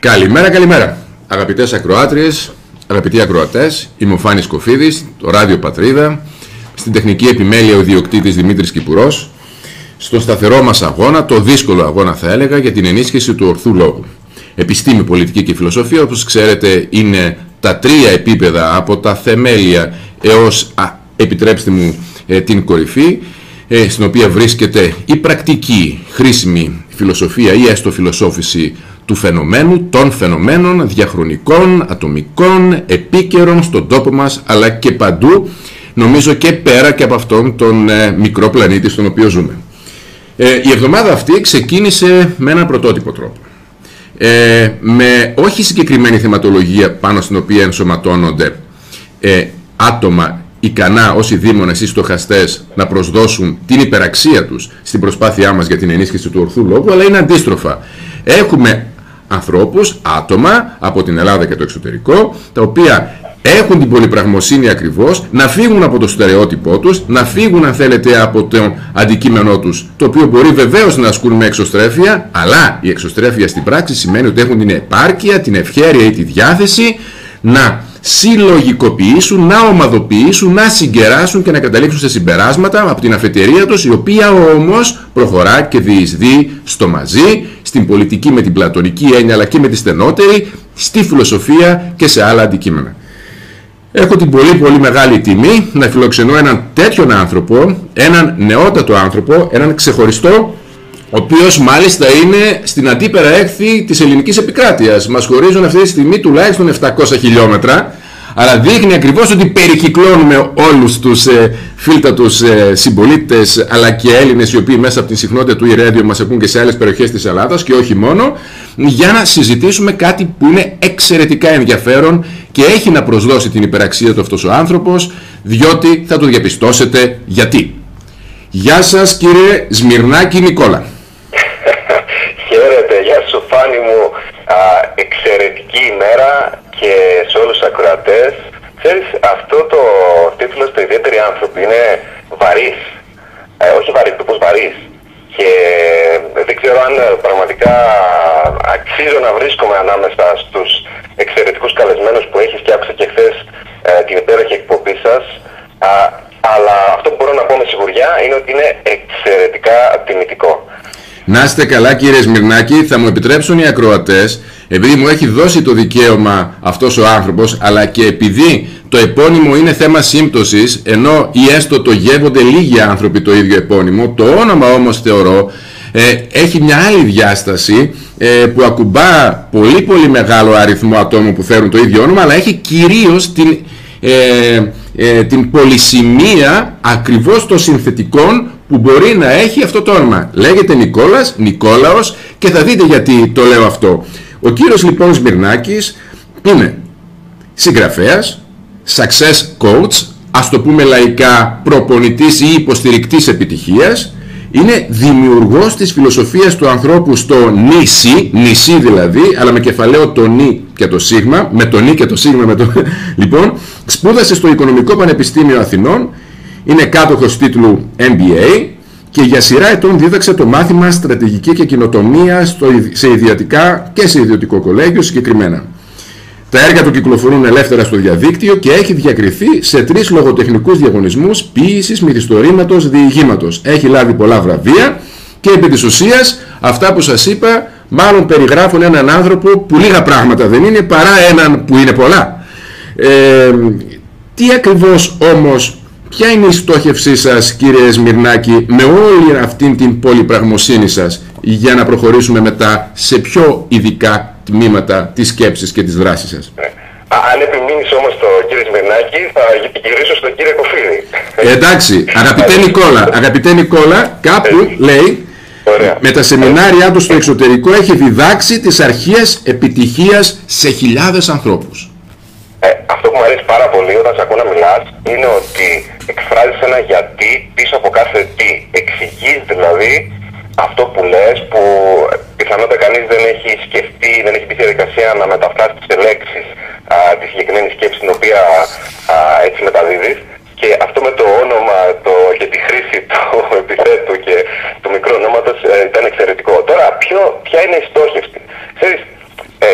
Καλημέρα, καλημέρα. Αγαπητές ακροάτριες, αγαπητοί ακροατές, είμαι ο Φάνης Κοφίδης, το ράδιο Πατρίδα, στην τεχνική επιμέλεια ο ιδιοκτήτης Δημήτρης Κυπουρός, στον σταθερό μας αγώνα, το δύσκολο αγώνα θα έλεγα, για την ενίσχυση του ορθού λόγου. Επιστήμη, πολιτική και φιλοσοφία, όπως ξέρετε, είναι τα τρία επίπεδα από τα θεμέλια έως, α, επιτρέψτε μου, ε, την κορυφή, ε, στην οποία βρίσκεται η πρακτική χρήσιμη φιλοσοφία ή έστω φιλοσόφηση του φαινομένου, των φαινομένων διαχρονικών, ατομικών, επίκαιρων στον τόπο μας αλλά και παντού, νομίζω και πέρα και από αυτόν τον ε, μικρό πλανήτη στον οποίο ζούμε. Ε, η εβδομάδα αυτή ξεκίνησε με έναν πρωτότυπο τρόπο. Ε, με όχι συγκεκριμένη θεματολογία πάνω στην οποία ενσωματώνονται ε, άτομα ικανά όσοι δήμονες ή στοχαστές να προσδώσουν την υπεραξία τους στην προσπάθειά μας για την ενίσχυση του ορθού λόγου, αλλά είναι αντίστροφα. Έχουμε ανθρώπους, άτομα από την Ελλάδα και το εξωτερικό, τα οποία έχουν την πολυπραγμοσύνη ακριβώς να φύγουν από το στερεότυπό τους, να φύγουν αν θέλετε από το αντικείμενό τους, το οποίο μπορεί βεβαίως να ασκούν με εξωστρέφεια, αλλά η εξωστρέφεια στην πράξη σημαίνει ότι έχουν την επάρκεια, την ευχέρεια ή τη διάθεση να συλλογικοποιήσουν, να ομαδοποιήσουν, να συγκεράσουν και να καταλήξουν σε συμπεράσματα από την αφετηρία τους, η οποία όμως προχωρά και διεισδύει στο μαζί, στην πολιτική με την πλατωνική έννοια αλλά και με τη στενότερη, στη φιλοσοφία και σε άλλα αντικείμενα. Έχω την πολύ πολύ μεγάλη τιμή να φιλοξενώ έναν τέτοιον άνθρωπο, έναν νεότατο άνθρωπο, έναν ξεχωριστό, ο οποίος μάλιστα είναι στην αντίπερα έκθη της ελληνικής επικράτειας. Μας χωρίζουν αυτή τη στιγμή τουλάχιστον 700 χιλιόμετρα, αλλά δείχνει ακριβώς ότι περικυκλώνουμε όλους τους ε, φίλτατους ε, συμπολίτες αλλά και Έλληνες οι οποίοι μέσα από την συχνότητα του Ιρέδιου μας ακούν και σε άλλες περιοχές της Ελλάδας και όχι μόνο για να συζητήσουμε κάτι που είναι εξαιρετικά ενδιαφέρον και έχει να προσδώσει την υπεραξία του αυτός ο άνθρωπος διότι θα το διαπιστώσετε γιατί. Γεια σας κύριε Σμυρνάκη Νικόλα. Χαίρετε, γεια σου Φάνη μου. Α, εξαιρετική ημέρα και σε όλους τους ακροατές. Ξέρεις, αυτό το τίτλος στο ιδιαίτεροι άνθρωποι είναι βαρύς. Ε, όχι βαρύς, το βαρύς. Και δεν ξέρω αν πραγματικά αξίζω να βρίσκομαι ανάμεσα στους εξαιρετικούς καλεσμένους που έχεις και άκουσα και χθες ε, την υπέροχη εκπομπή σας. αλλά αυτό που μπορώ να πω με σιγουριά είναι ότι είναι εξαιρετικά τιμητικό. Να είστε καλά κύριε Σμυρνάκη, θα μου επιτρέψουν οι ακροατές, επειδή μου έχει δώσει το δικαίωμα αυτός ο άνθρωπος, αλλά και επειδή το επώνυμο είναι θέμα σύμπτωσης, ενώ ή έστω το γεύονται λίγοι άνθρωποι το ίδιο επώνυμο, το όνομα όμως θεωρώ ε, έχει μια άλλη διάσταση ε, που ακουμπά πολύ πολύ μεγάλο αριθμό ατόμων που φέρουν το ίδιο όνομα, αλλά έχει κυρίως την, ε, ε την πολυσημεία ακριβώς των συνθετικών που μπορεί να έχει αυτό το όνομα. Λέγεται Νικόλας, Νικόλαος και θα δείτε γιατί το λέω αυτό. Ο κύριος λοιπόν Σμυρνάκης είναι συγγραφέας, success coach, ας το πούμε λαϊκά προπονητής ή υποστηρικτής επιτυχίας, είναι δημιουργός της φιλοσοφίας του ανθρώπου στο νησί, νησί δηλαδή, αλλά με κεφαλαίο το νι και το σίγμα, με το νι και το σίγμα με το... λοιπόν, σπούδασε στο Οικονομικό Πανεπιστήμιο Αθηνών είναι κάτοχος τίτλου MBA και για σειρά ετών δίδαξε το μάθημα στρατηγική και κοινοτομία σε ιδιωτικά και σε ιδιωτικό κολέγιο συγκεκριμένα. Τα έργα του κυκλοφορούν ελεύθερα στο διαδίκτυο και έχει διακριθεί σε τρεις λογοτεχνικούς διαγωνισμούς ποίησης, μυθιστορήματος, διηγήματος. Έχει λάβει πολλά βραβεία και επί της ουσίας αυτά που σας είπα μάλλον περιγράφουν έναν άνθρωπο που λίγα πράγματα δεν είναι παρά έναν που είναι πολλά. Ε, τι ακριβώς όμως Ποια είναι η στόχευσή σας κύριε Σμυρνάκη με όλη αυτή την πολυπραγμοσύνη σας για να προχωρήσουμε μετά σε πιο ειδικά τμήματα της σκέψης και της δράσης σας; Ναι. αν επιμείνεις όμως το κύριε Σμυρνάκη θα γυρίσω στον κύριο Κοφίδη. Ε, εντάξει, αγαπητέ Νικόλα, αγαπητέ Νικόλα, κάπου ε, λέει με τα σεμινάρια του στο εξωτερικό έχει διδάξει τις αρχές επιτυχίας σε χιλιάδες ανθρώπους. Ε, αυτό που μου αρέσει πάρα πολύ όταν σε ακούω να μιλάς είναι ότι εκφράζεις ένα γιατί πίσω από κάθε τι. Εξηγείς δηλαδή αυτό που λες που πιθανότατα κανείς δεν έχει σκεφτεί, δεν έχει μπει στη διαδικασία να μεταφράσει σε λέξεις α, τη συγκεκριμένη σκέψη την οποία α, έτσι μεταδίδεις και αυτό με το όνομα το, και τη χρήση του επιθέτου και του μικρού ονόματος ε, ήταν εξαιρετικό. Τώρα, ποιο, ποια είναι η στόχευση; Ξέρεις, ε,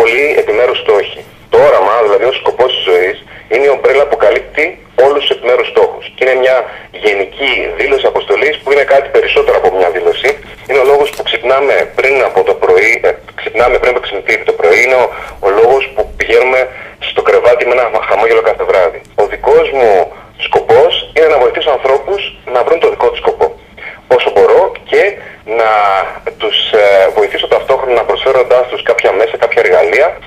πολλοί επιμέρους στόχοι. Το όραμα, δηλαδή ο σκοπός της ζωής, είναι η ομπρέλα που καλύπτει όλους τους επιμέρους στόχους. Και είναι μια γενική δήλωση αποστολής που είναι κάτι περισσότερο από μια δήλωση. Είναι ο λόγος που ξυπνάμε πριν από το πρωί, ε, ξυπνάμε πριν από ξυπνητήρι το πρωί, είναι ο, ο λόγος που πηγαίνουμε στο κρεβάτι με ένα χαμόγελο κάθε βράδυ. Ο δικός μου σκοπός είναι να βοηθήσω ανθρώπους να βρουν το δικό τους σκοπό. Όσο μπορώ και να τους ε, βοηθήσω ταυτόχρονα να προσφέροντάς τους κάποια μέσα, κάποια εργαλεία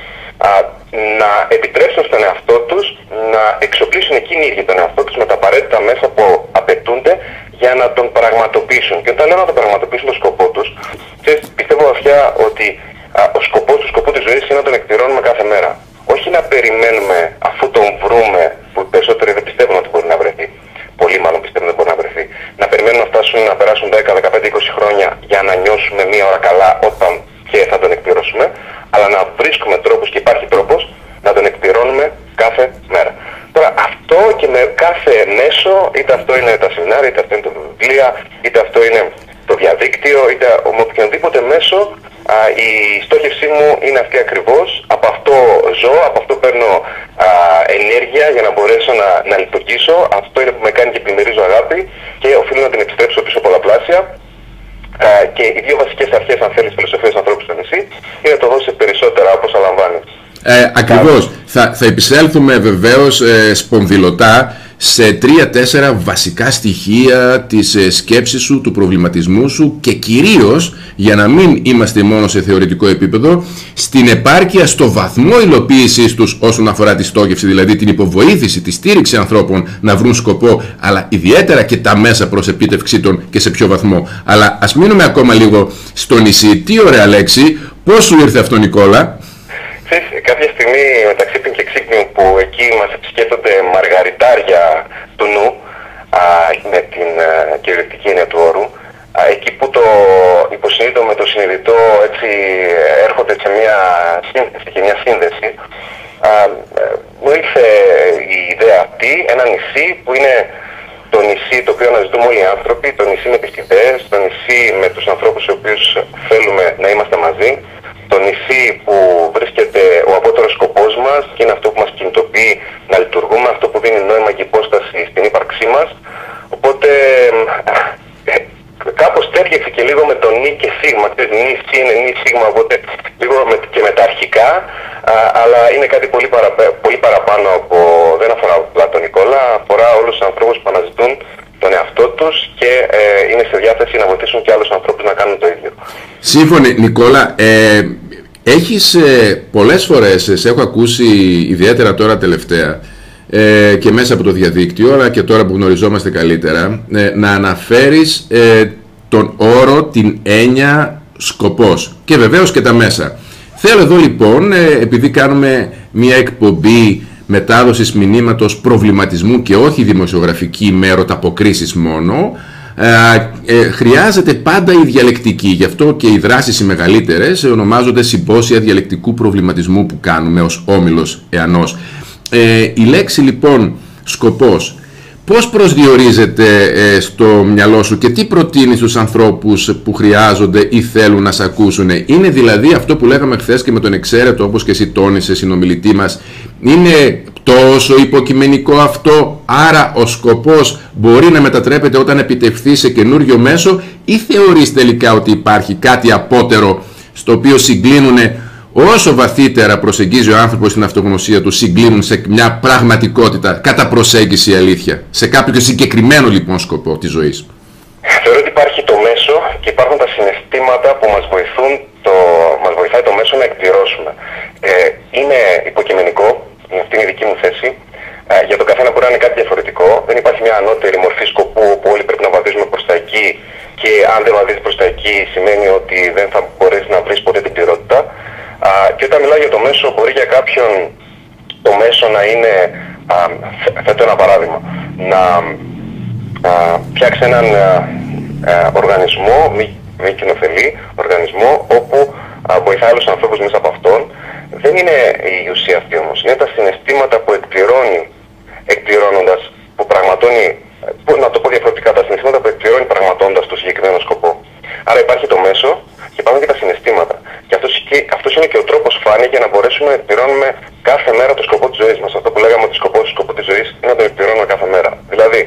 να επιτρέψουν στον εαυτό τους να εξοπλίσουν εκείνοι οι τον εαυτό τους με τα απαραίτητα μέσα που απαιτούνται για να τον πραγματοποιήσουν. Και όταν λέω να τον πραγματοποιήσουν το σκοπό τους, πιστεύω βαθιά ότι ο σκοπός του σκοπού της ζωής είναι να τον εκτηρώνουμε κάθε μέρα. Όχι να περιμένουμε αφού τον βρούμε, που περισσότεροι δεν πιστεύουν ότι μπορεί να βρεθεί. Πολλοί μάλλον πιστεύουν ότι μπορεί να βρεθεί. Να περιμένουμε να φτάσουν να περάσουν 10, 15, 20 χρόνια για να νιώσουμε μία ώρα καλά όταν και θα τον εκπληρώσουμε αλλά να βρίσκουμε τρόπους και υπάρχει τρόπος να τον εκπληρώνουμε κάθε μέρα. Τώρα αυτό και με κάθε μέσο, είτε αυτό είναι τα σεμινάρια, είτε αυτό είναι τα βιβλία, είτε αυτό είναι το διαδίκτυο, είτε με οποιονδήποτε μέσο, α, η στόχευσή μου είναι αυτή ακριβώς. Από αυτό ζω, από αυτό παίρνω α, ενέργεια για να μπορέσω να, να λειτουργήσω. Αυτό είναι που με κάνει και επιμερίζω αγάπη και οφείλω να την επιστρέψω πίσω πολλαπλάσια. Ε, και οι δύο βασικές αρχές, αν θέλεις, φιλοσοφίας ανθρώπους στο νησί είναι το δώσει περισσότερα όπως αλαμβάνεις. Ε, ακριβώς. Θα, θα επισέλθουμε βεβαίως ε, σπονδυλωτά σε τρία-τέσσερα βασικά στοιχεία της ε, σκέψης σου, του προβληματισμού σου και κυρίως, για να μην είμαστε μόνο σε θεωρητικό επίπεδο, στην επάρκεια στο βαθμό υλοποίησης τους όσον αφορά τη στόχευση, δηλαδή την υποβοήθηση, τη στήριξη ανθρώπων να βρουν σκοπό, αλλά ιδιαίτερα και τα μέσα προς επίτευξή των και σε ποιο βαθμό. Αλλά ας μείνουμε ακόμα λίγο στο νησί. Τι ωραία λέξη, πώς σου ήρθε αυτό Νικόλα; Κάποια στιγμή μεταξύ πιν και ξύπνιου που εκεί μας επισκέπτονται μαργαριτάρια του νου, α, με την α, κυριολεκτική έννοια του όρου, α, εκεί που το υποσυνείδητο με το συνειδητό έτσι έρχονται σε μια σύνδεση και μια σύνδεση, α, μου ήρθε η ιδέα αυτή, ένα νησί που είναι το νησί το οποίο αναζητούμε όλοι οι άνθρωποι, το νησί με τις ιδέες, το νησί με τους ανθρώπους οι οποίους θέλουμε να είμαστε μαζί, το νησί που βρίσκεται ο απότερος σκοπός μας και είναι αυτό που μας κινητοποιεί να λειτουργούμε, αυτό που δίνει νόημα και υπόσταση στην ύπαρξή μας. Οπότε ε, κάπως τέριαξε και λίγο με το νη και σίγμα. Νη σι είναι νη σίγμα, οπότε λίγο με, και με τα αρχικά, α, αλλά είναι κάτι πολύ, παρα, πολύ παραπάνω από, δεν αφορά απλά τον Νικόλα, αφορά όλους τους ανθρώπους που αναζητούν τον εαυτό τους και ε, είναι σε διάθεση να βοηθήσουν και άλλους ανθρώπους να κάνουν το ίδιο. Σύμφωνοι, Νικόλα, ε, Έχεις ε, πολλές φορές, σε έχω ακούσει ιδιαίτερα τώρα τελευταία ε, και μέσα από το διαδίκτυο αλλά και τώρα που γνωριζόμαστε καλύτερα ε, να αναφέρεις ε, τον όρο, την έννοια σκοπός και βεβαίως και τα μέσα. Θέλω εδώ λοιπόν, επειδή κάνουμε μια εκπομπή μετάδοσης μηνύματος προβληματισμού και όχι δημοσιογραφική με ερωταποκρίσεις μόνο, ε, ε, χρειάζεται πάντα η διαλεκτική. Γι' αυτό και οι δράσεις οι μεγαλύτερες ονομάζονται συμπόσια διαλεκτικού προβληματισμού που κάνουμε ως όμιλος εανός. Ε, η λέξη λοιπόν σκοπός Πώς προσδιορίζεται ε, στο μυαλό σου και τι προτείνεις στους ανθρώπους που χρειάζονται ή θέλουν να σε ακούσουν; Είναι δηλαδή αυτό που λέγαμε χθες και με τον εξαίρετο όπως και εσύ τόνισες συνομιλητή μας. Είναι τόσο υποκειμενικό αυτό, άρα ο σκοπός μπορεί να μετατρέπεται όταν επιτευχθεί σε καινούριο μέσο ή θεωρείς τελικά ότι υπάρχει κάτι απότερο στο οποίο συγκλίνουν όσο βαθύτερα προσεγγίζει ο άνθρωπος στην αυτογνωσία του συγκλίνουν σε μια πραγματικότητα κατά προσέγγιση αλήθεια. Σε κάποιο συγκεκριμένο λοιπόν σκοπό της ζωής. Θεωρώ ότι υπάρχει το μέσο και υπάρχουν τα συναισθήματα που μας βοηθούν, το, μας βοηθάει το μέσο να εκπληρώσουμε. Ε, είναι υποκειμενικό, αυτή είναι η δική μου θέση. Ε, για τον καθένα μπορεί να είναι κάτι διαφορετικό. Δεν υπάρχει μια ανώτερη μορφή σκοπού που όλοι πρέπει να βαδίζουμε προς τα εκεί και αν δεν βαδίζεις προς τα εκεί σημαίνει ότι δεν θα μπορέσεις να βρεις ποτέ την πληρότητα. Και όταν μιλάω για το μέσο, μπορεί για κάποιον το μέσο να είναι, θέτω ένα παράδειγμα, να φτιάξει έναν οργανισμό, μη, μη κοινοφελή οργανισμό, όπου βοηθάει άλλους ανθρώπους μέσα από αυτόν. Δεν είναι η ουσία αυτή όμως, είναι τα συναισθήματα που εκπληρώνει, εκπληρώνοντας, που πραγματώνει, να το πω διαφορετικά, τα συναισθήματα που εκπληρώνει πραγματώντας το συγκεκριμένο σκοπό. Άρα υπάρχει το μέσο και υπάρχουν και τα συναισθήματα. Και αυτός, αυτός είναι και ο τρόπος φάνη για να μπορέσουμε να εκπληρώνουμε κάθε μέρα το σκοπό της ζωής μας. Αυτό που λέγαμε ότι σκοπό, σκοπό της ζωής είναι να το εκπληρώνουμε κάθε μέρα. Δηλαδή,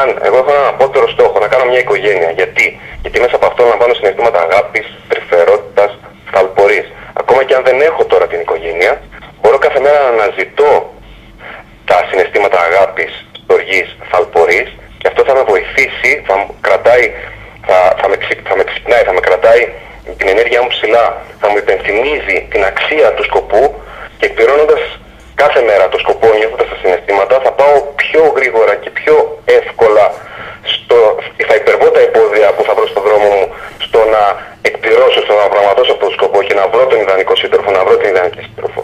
αν εγώ έχω έναν απότερο στόχο να κάνω μια οικογένεια, γιατί, γιατί μέσα από αυτό λαμβάνω συναισθήματα αγάπης, τρυφερότητας, θαλπορής. Ακόμα και αν δεν έχω τώρα την οικογένεια, μπορώ κάθε μέρα να αναζητώ τα συναισθήματα αγάπης, στοργής, θαλπορής και αυτό θα με βοηθήσει, θα κρατάει, θα, θα, με, θα με ξυπνάει, θα με κρατάει την ενέργεια μου ψηλά, θα μου υπενθυμίζει την αξία του σκοπού και εκπληρώνοντας κάθε μέρα το σκοπό, νιώθοντας τα συναισθήματα, θα πάω πιο γρήγορα και πιο εύκολα στο, θα υπερβώ τα εμπόδια που θα βρω στον δρόμο μου στο να εκπληρώσω, στο να πραγματώσω αυτό το σκοπό και να βρω τον ιδανικό σύντροφο, να βρω την ιδανική σύντροφο.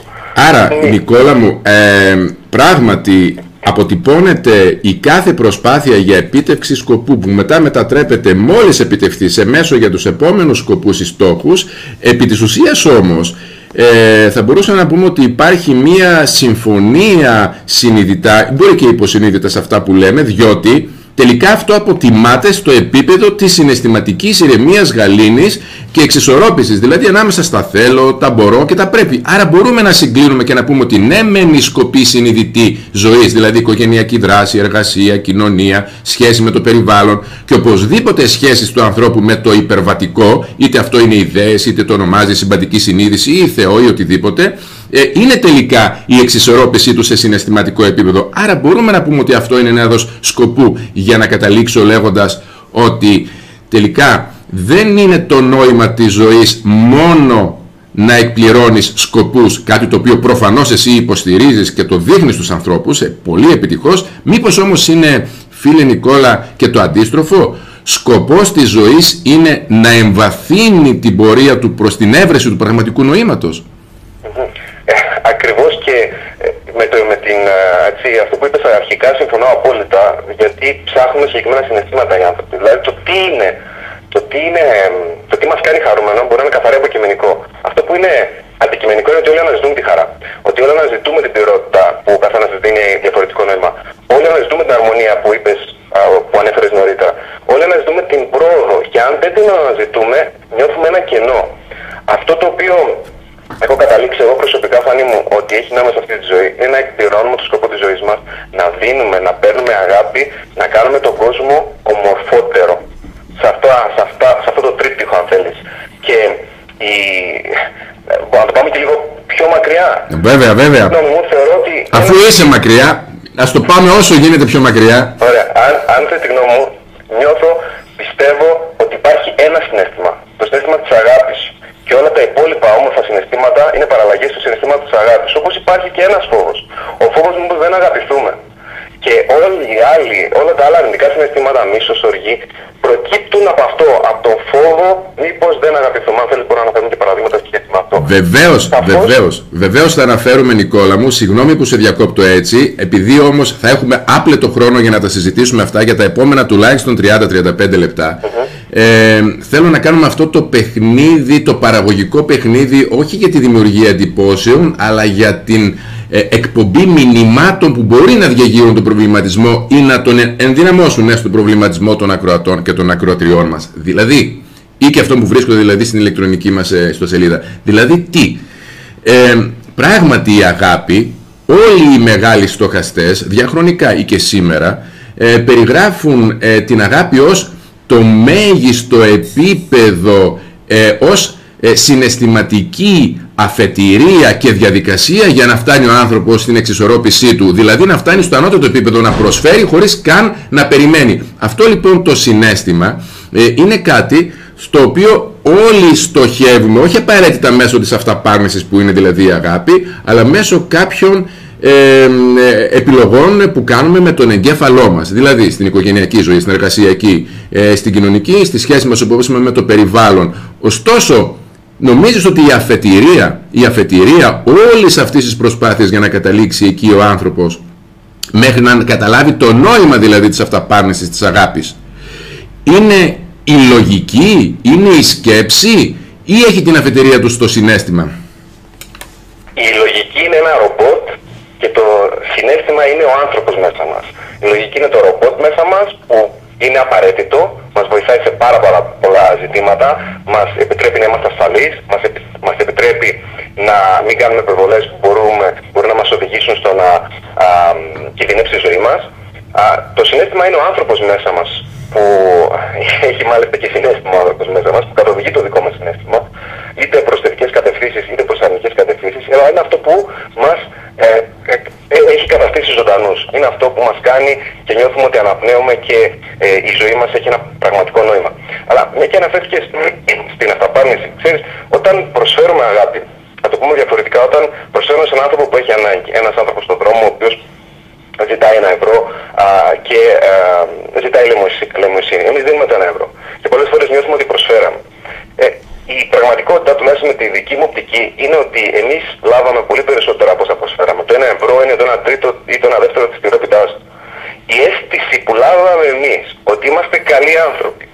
Άρα, ναι. Νικόλα μου, ε, πράγματι αποτυπώνεται η κάθε προσπάθεια για επίτευξη σκοπού που μετά μετατρέπεται μόλις επιτευχθεί σε μέσο για τους επόμενους σκοπούς ή στόχους, επί της ουσίας όμως ε, θα μπορούσαμε να πούμε ότι υπάρχει μία συμφωνία συνειδητά, μπορεί και υποσυνείδητα σε αυτά που λέμε, διότι τελικά αυτό αποτιμάται στο επίπεδο της συναισθηματικής ηρεμίας γαλήνης και εξισορρόπησης, δηλαδή ανάμεσα στα θέλω, τα μπορώ και τα πρέπει. Άρα μπορούμε να συγκλίνουμε και να πούμε ότι ναι μεν η σκοπή συνειδητή ζωής, δηλαδή οικογενειακή δράση, εργασία, κοινωνία, σχέση με το περιβάλλον και οπωσδήποτε σχέσεις του ανθρώπου με το υπερβατικό, είτε αυτό είναι ιδέες, είτε το ονομάζεις συμπαντική συνείδηση ή Θεό ή οτιδήποτε, ε, είναι τελικά η εξισορρόπησή τους σε συναισθηματικό επίπεδο. Άρα μπορούμε να πούμε ότι αυτό είναι ένα έδος σκοπού για να καταλήξω λέγοντας ότι τελικά δεν είναι το νόημα της ζωής μόνο να εκπληρώνεις σκοπούς, κάτι το οποίο προφανώς εσύ υποστηρίζεις και το δείχνεις στους ανθρώπους, ε, πολύ επιτυχώς, μήπως όμως είναι φίλε Νικόλα και το αντίστροφο, σκοπός της ζωής είναι να εμβαθύνει την πορεία του προς την έβρεση του πραγματικού νοήματος. Ε, ακριβώς και ε, με, το, με την, έτσι, αυτό που είπες αρχικά συμφωνώ απόλυτα γιατί ψάχνουμε συγκεκριμένα συναισθήματα οι άνθρωποι. Δηλαδή το τι είναι το τι, είναι, το τι μας κάνει χαρούμενο μπορεί να είναι καθαρά υποκειμενικό. Αυτό που είναι αντικειμενικό είναι ότι όλοι αναζητούμε τη χαρά. Ότι όλοι αναζητούμε την πληρότητα που ο καθένας δίνει διαφορετικό νόημα. Όλοι αναζητούμε την αρμονία που είπες, που ανέφερες νωρίτερα. Όλοι αναζητούμε την πρόοδο και αν δεν την αναζητούμε, νιώθουμε ένα κενό. Αυτό το οποίο έχω καταλήξει εγώ προσωπικά, φανή μου, ότι έχει νόημα σε αυτή τη ζωή είναι να εκπληρώνουμε το σκοπό της ζωής μας, να δίνουμε, να παίρνουμε αγάπη, να κάνουμε τον κόσμο ομορφότερο σε, αυτά, σε, αυτά, σε αυτό το τρίπτυχο αν θέλεις. Και η... να το πάμε και λίγο πιο μακριά. Βέβαια, βέβαια. Μου, θεωρώ ότι Αφού είσαι μακριά, ας το πάμε όσο γίνεται πιο μακριά. Ωραία. Αν, αν θέλετε τη γνώμη μου, νιώθω, πιστεύω ότι υπάρχει ένα συνέστημα. Το συνέστημα της αγάπης. Και όλα τα υπόλοιπα όμορφα συναισθήματα είναι παραλλαγές του συναισθήματος της αγάπης. Όπως υπάρχει και ένας φόβος. Ο φόβος μου δεν αγαπηθούμε. Και όλοι οι άλλοι, όλα τα άλλα αρνητικά συναισθήματα, μίσος, οργή, προκύπτουν από αυτό, από τον φόβο μήπως δεν αγαπηθούμε. Αν θέλεις, μπορούμε να αναφέρουμε και παραδείγματα σχέση με αυτό. Βεβαίως, βεβαίως. Βεβαίως θα αναφέρουμε, Νικόλα μου. Συγγνώμη που σε διακόπτω έτσι. Επειδή όμως θα έχουμε άπλετο χρόνο για να τα συζητήσουμε αυτά για τα επόμενα τουλάχιστον 30-35 λεπτά. Ε, θέλω να κάνουμε αυτό το παιχνίδι, το παραγωγικό παιχνίδι, όχι για τη δημιουργία εντυπώσεων, αλλά για την ε, εκπομπή μηνυμάτων που μπορεί να διαγείρουν τον προβληματισμό ή να τον ενδυναμώσουν έστω τον προβληματισμό των ακροατών και των ακροατριών μας. Δηλαδή, ή και αυτό που βρίσκονται δηλαδή στην ηλεκτρονική μας ε, σελίδα. Δηλαδή τι; Ε, πράγματι η αγάπη, όλοι οι μεγάλοι στοχαστές, διαχρονικά ή και σήμερα, ε, περιγράφουν ε, την αγάπη ως το μέγιστο επίπεδο, ε, ως ε, συναισθηματική αφετηρία και διαδικασία για να φτάνει ο άνθρωπος στην εξισορρόπησή του. Δηλαδή να φτάνει στο ανώτατο επίπεδο να προσφέρει χωρίς καν να περιμένει. Αυτό λοιπόν το συνέστημα ε, είναι κάτι στο οποίο όλοι στοχεύουμε, όχι απαραίτητα μέσω της αυταπάρνησης που είναι δηλαδή η αγάπη, αλλά μέσω κάποιων ε, επιλογών που κάνουμε με τον εγκέφαλό μας. Δηλαδή στην οικογενειακή ζωή, στην εργασιακή, ε, στην κοινωνική, στη σχέση μας όπως με το περιβάλλον. Ωστόσο, Νομίζεις ότι η αφετηρία, η αφετηρία όλης αυτής της προσπάθειας για να καταλήξει εκεί ο άνθρωπος μέχρι να καταλάβει το νόημα δηλαδή της αυταπάρνησης της αγάπης είναι η λογική, είναι η σκέψη ή έχει την αφετηρία του στο συνέστημα; Η λογική είναι ένα ρομπότ και το συνέστημα είναι ο άνθρωπος μέσα μας. Η λογική είναι το ρομπότ μέσα μας που είναι απαραίτητο, μας βοηθάει σε πάρα, πάρα πολλά ζητήματα, μας επιτρέπει να είμαστε ασφαλείς, μας, μας επιτρέπει να μην κάνουμε υπερβολές που μπορούμε, μπορούν να μας οδηγήσουν στο να α, κινδυνεύσει η ζωή μας. Α, το συνέστημα είναι ο άνθρωπος μέσα μας που έχει μάλιστα και συνέστημα ο άνθρωπος μέσα μας, που καθοδηγεί το δικό μας συνέστημα, είτε προς θετικές κατευθύνσεις είτε προς αρνητικές κατευθύνσεις, αλλά είναι αυτό που μας ε, ε, ε, έχει καταστήσει ζωντανούς. Είναι αυτό που μας κάνει και νιώθουμε ότι αναπνέουμε και ε, η ζωή μας έχει ένα πραγματικό νόημα. Αλλά μια και αναφέρθηκες στην αυταπάρνηση, ξέρεις, όταν προσφέρουμε αγάπη, θα το πούμε διαφορετικά, όταν προσφέρουμε σε έναν άνθρωπο που έχει ανάγκη, ένας άνθρωπος στον δρόμο ο οποίος ζητάει ένα ευρώ α, και α, ζητάει λαιμοσύνη. Εμείς δίνουμε το ένα ευρώ. Και πολλές φορές νιώθουμε ότι προσφέραμε. Ε, η πραγματικότητα, τουλάχιστον με τη δική μου οπτική, είναι ότι εμείς λάβαμε πολύ περισσότερα από όσα προσφέραμε. Το ένα ευρώ είναι το ένα τρίτο ή το ένα δεύτερο της πληρότητάς του. Η αίσθηση που λάβαμε εμείς ότι είμαστε καλοί άνθρωποι,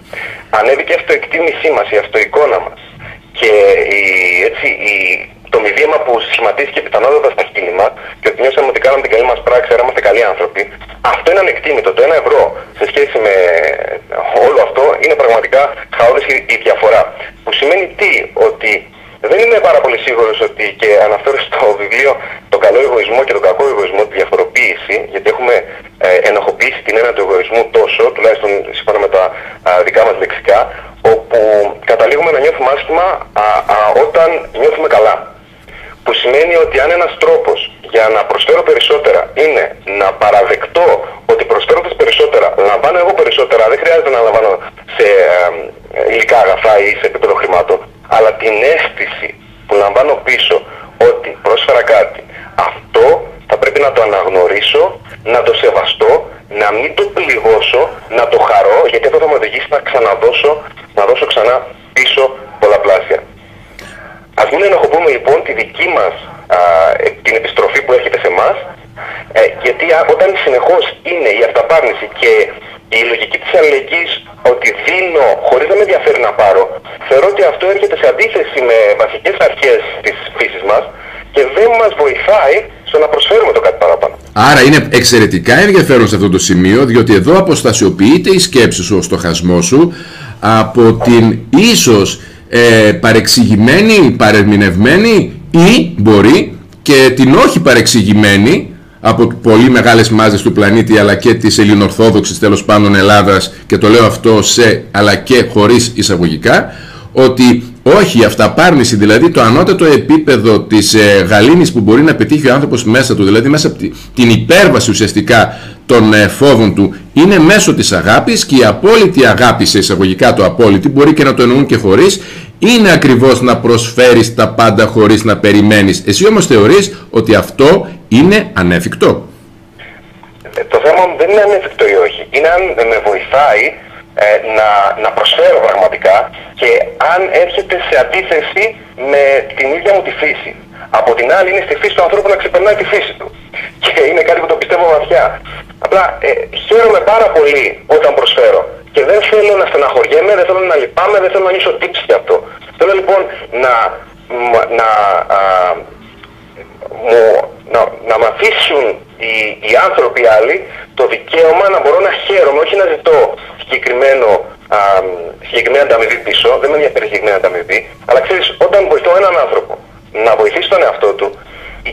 ανέβηκε η αυτοεκτίμησή μας, η αυτοεικόνα μας και η, έτσι, η το μηδίαμα που σχηματίστηκε πιθανότατα στα κίνημα και ότι νιώσαμε ότι κάναμε την καλή μας πράξη, άρα είμαστε καλοί άνθρωποι, αυτό είναι ανεκτήμητο. Το ένα ευρώ σε σχέση με όλο αυτό είναι πραγματικά χαόδη η διαφορά. Που σημαίνει τι, ότι δεν είμαι πάρα πολύ σίγουρος ότι και αναφέρω στο βιβλίο το καλό εγωισμό και το κακό εγωισμό, τη διαφοροποίηση, γιατί έχουμε ε, ενοχοποιήσει την έννοια του εγωισμού τόσο, τουλάχιστον σύμφωνα με τα δικά μας λεξικά, όπου καταλήγουμε να νιώθουμε άσχημα όταν νιώθουμε καλά. Που σημαίνει ότι αν ένας τρόπος για να προσφέρω περισσότερα είναι να παραδεκτώ ότι προσφέροντας περισσότερα λαμβάνω εγώ περισσότερα, δεν χρειάζεται να λαμβάνω σε ε, υλικά αγαθά ή σε επίπεδο χρημάτων, αλλά την αίσθηση που λαμβάνω πίσω ότι πρόσφερα κάτι, αυτό θα πρέπει να το αναγνωρίσω, να το σεβαστώ, να μην το πληγώσω, να το χαρώ, γιατί αυτό θα με οδηγήσει να ξαναδώσω, να δώσω ξανά πίσω πολλαπλάσια. Ας μην ενοχοποιούμε λοιπόν τη δική μας α, ε, την επιστροφή που έρχεται σε εμά, ε, γιατί όταν συνεχώς είναι η αυταπάρνηση και η λογική της αλληλεγγύης ότι δίνω χωρίς να με ενδιαφέρει να πάρω, θεωρώ ότι αυτό έρχεται σε αντίθεση με βασικές αρχές της φύσης μας και δεν μας βοηθάει στο να προσφέρουμε το κάτι παραπάνω. Άρα είναι εξαιρετικά ενδιαφέρον σε αυτό το σημείο, διότι εδώ αποστασιοποιείται η σκέψη σου, ο στοχασμός σου, από την ίσως ε, παρεξηγημένη, παρερμηνευμένη ή μπορεί και την όχι παρεξηγημένη από πολύ μεγάλες μάζες του πλανήτη αλλά και της ελληνορθόδοξης τέλος πάντων Ελλάδας και το λέω αυτό σε αλλά και χωρίς εισαγωγικά ότι όχι η αυταπάρνηση δηλαδή το ανώτατο επίπεδο της ε, γαλήνης που μπορεί να πετύχει ο άνθρωπος μέσα του δηλαδή μέσα από την υπέρβαση ουσιαστικά των ε, φόβων του είναι μέσω της αγάπης και η απόλυτη αγάπη σε εισαγωγικά το απόλυτη μπορεί και να το εννοούν και χωρίς είναι ακριβώς να προσφέρεις τα πάντα χωρίς να περιμένεις. Εσύ όμως θεωρείς ότι αυτό είναι ανέφικτο; Ε, το θέμα δεν είναι ανέφικτο ή όχι. Είναι αν με βοηθάει ε, να, να προσφέρω πραγματικά και αν έρχεται σε αντίθεση με την ίδια μου τη φύση. Από την άλλη είναι στη φύση του ανθρώπου να ξεπερνάει τη φύση του. Και είναι κάτι που το πιστεύω βαθιά. Απλά ε, χαίρομαι πάρα πολύ όταν προσφέρω. Και δεν θέλω να στεναχωριέμαι, δεν θέλω να λυπάμαι, δεν θέλω να νιώσω τύψη γι' αυτό. Θέλω λοιπόν να, να, α, μου, να, να με αφήσουν οι, οι άνθρωποι άλλοι το δικαίωμα να μπορώ να χαίρομαι, όχι να ζητώ συγκεκριμένο, α, συγκεκριμένη ανταμοιβή πίσω, δεν με ενδιαφέρει συγκεκριμένη ανταμοιβή, αλλά ξέρεις, όταν βοηθώ έναν άνθρωπο να βοηθήσει τον εαυτό του,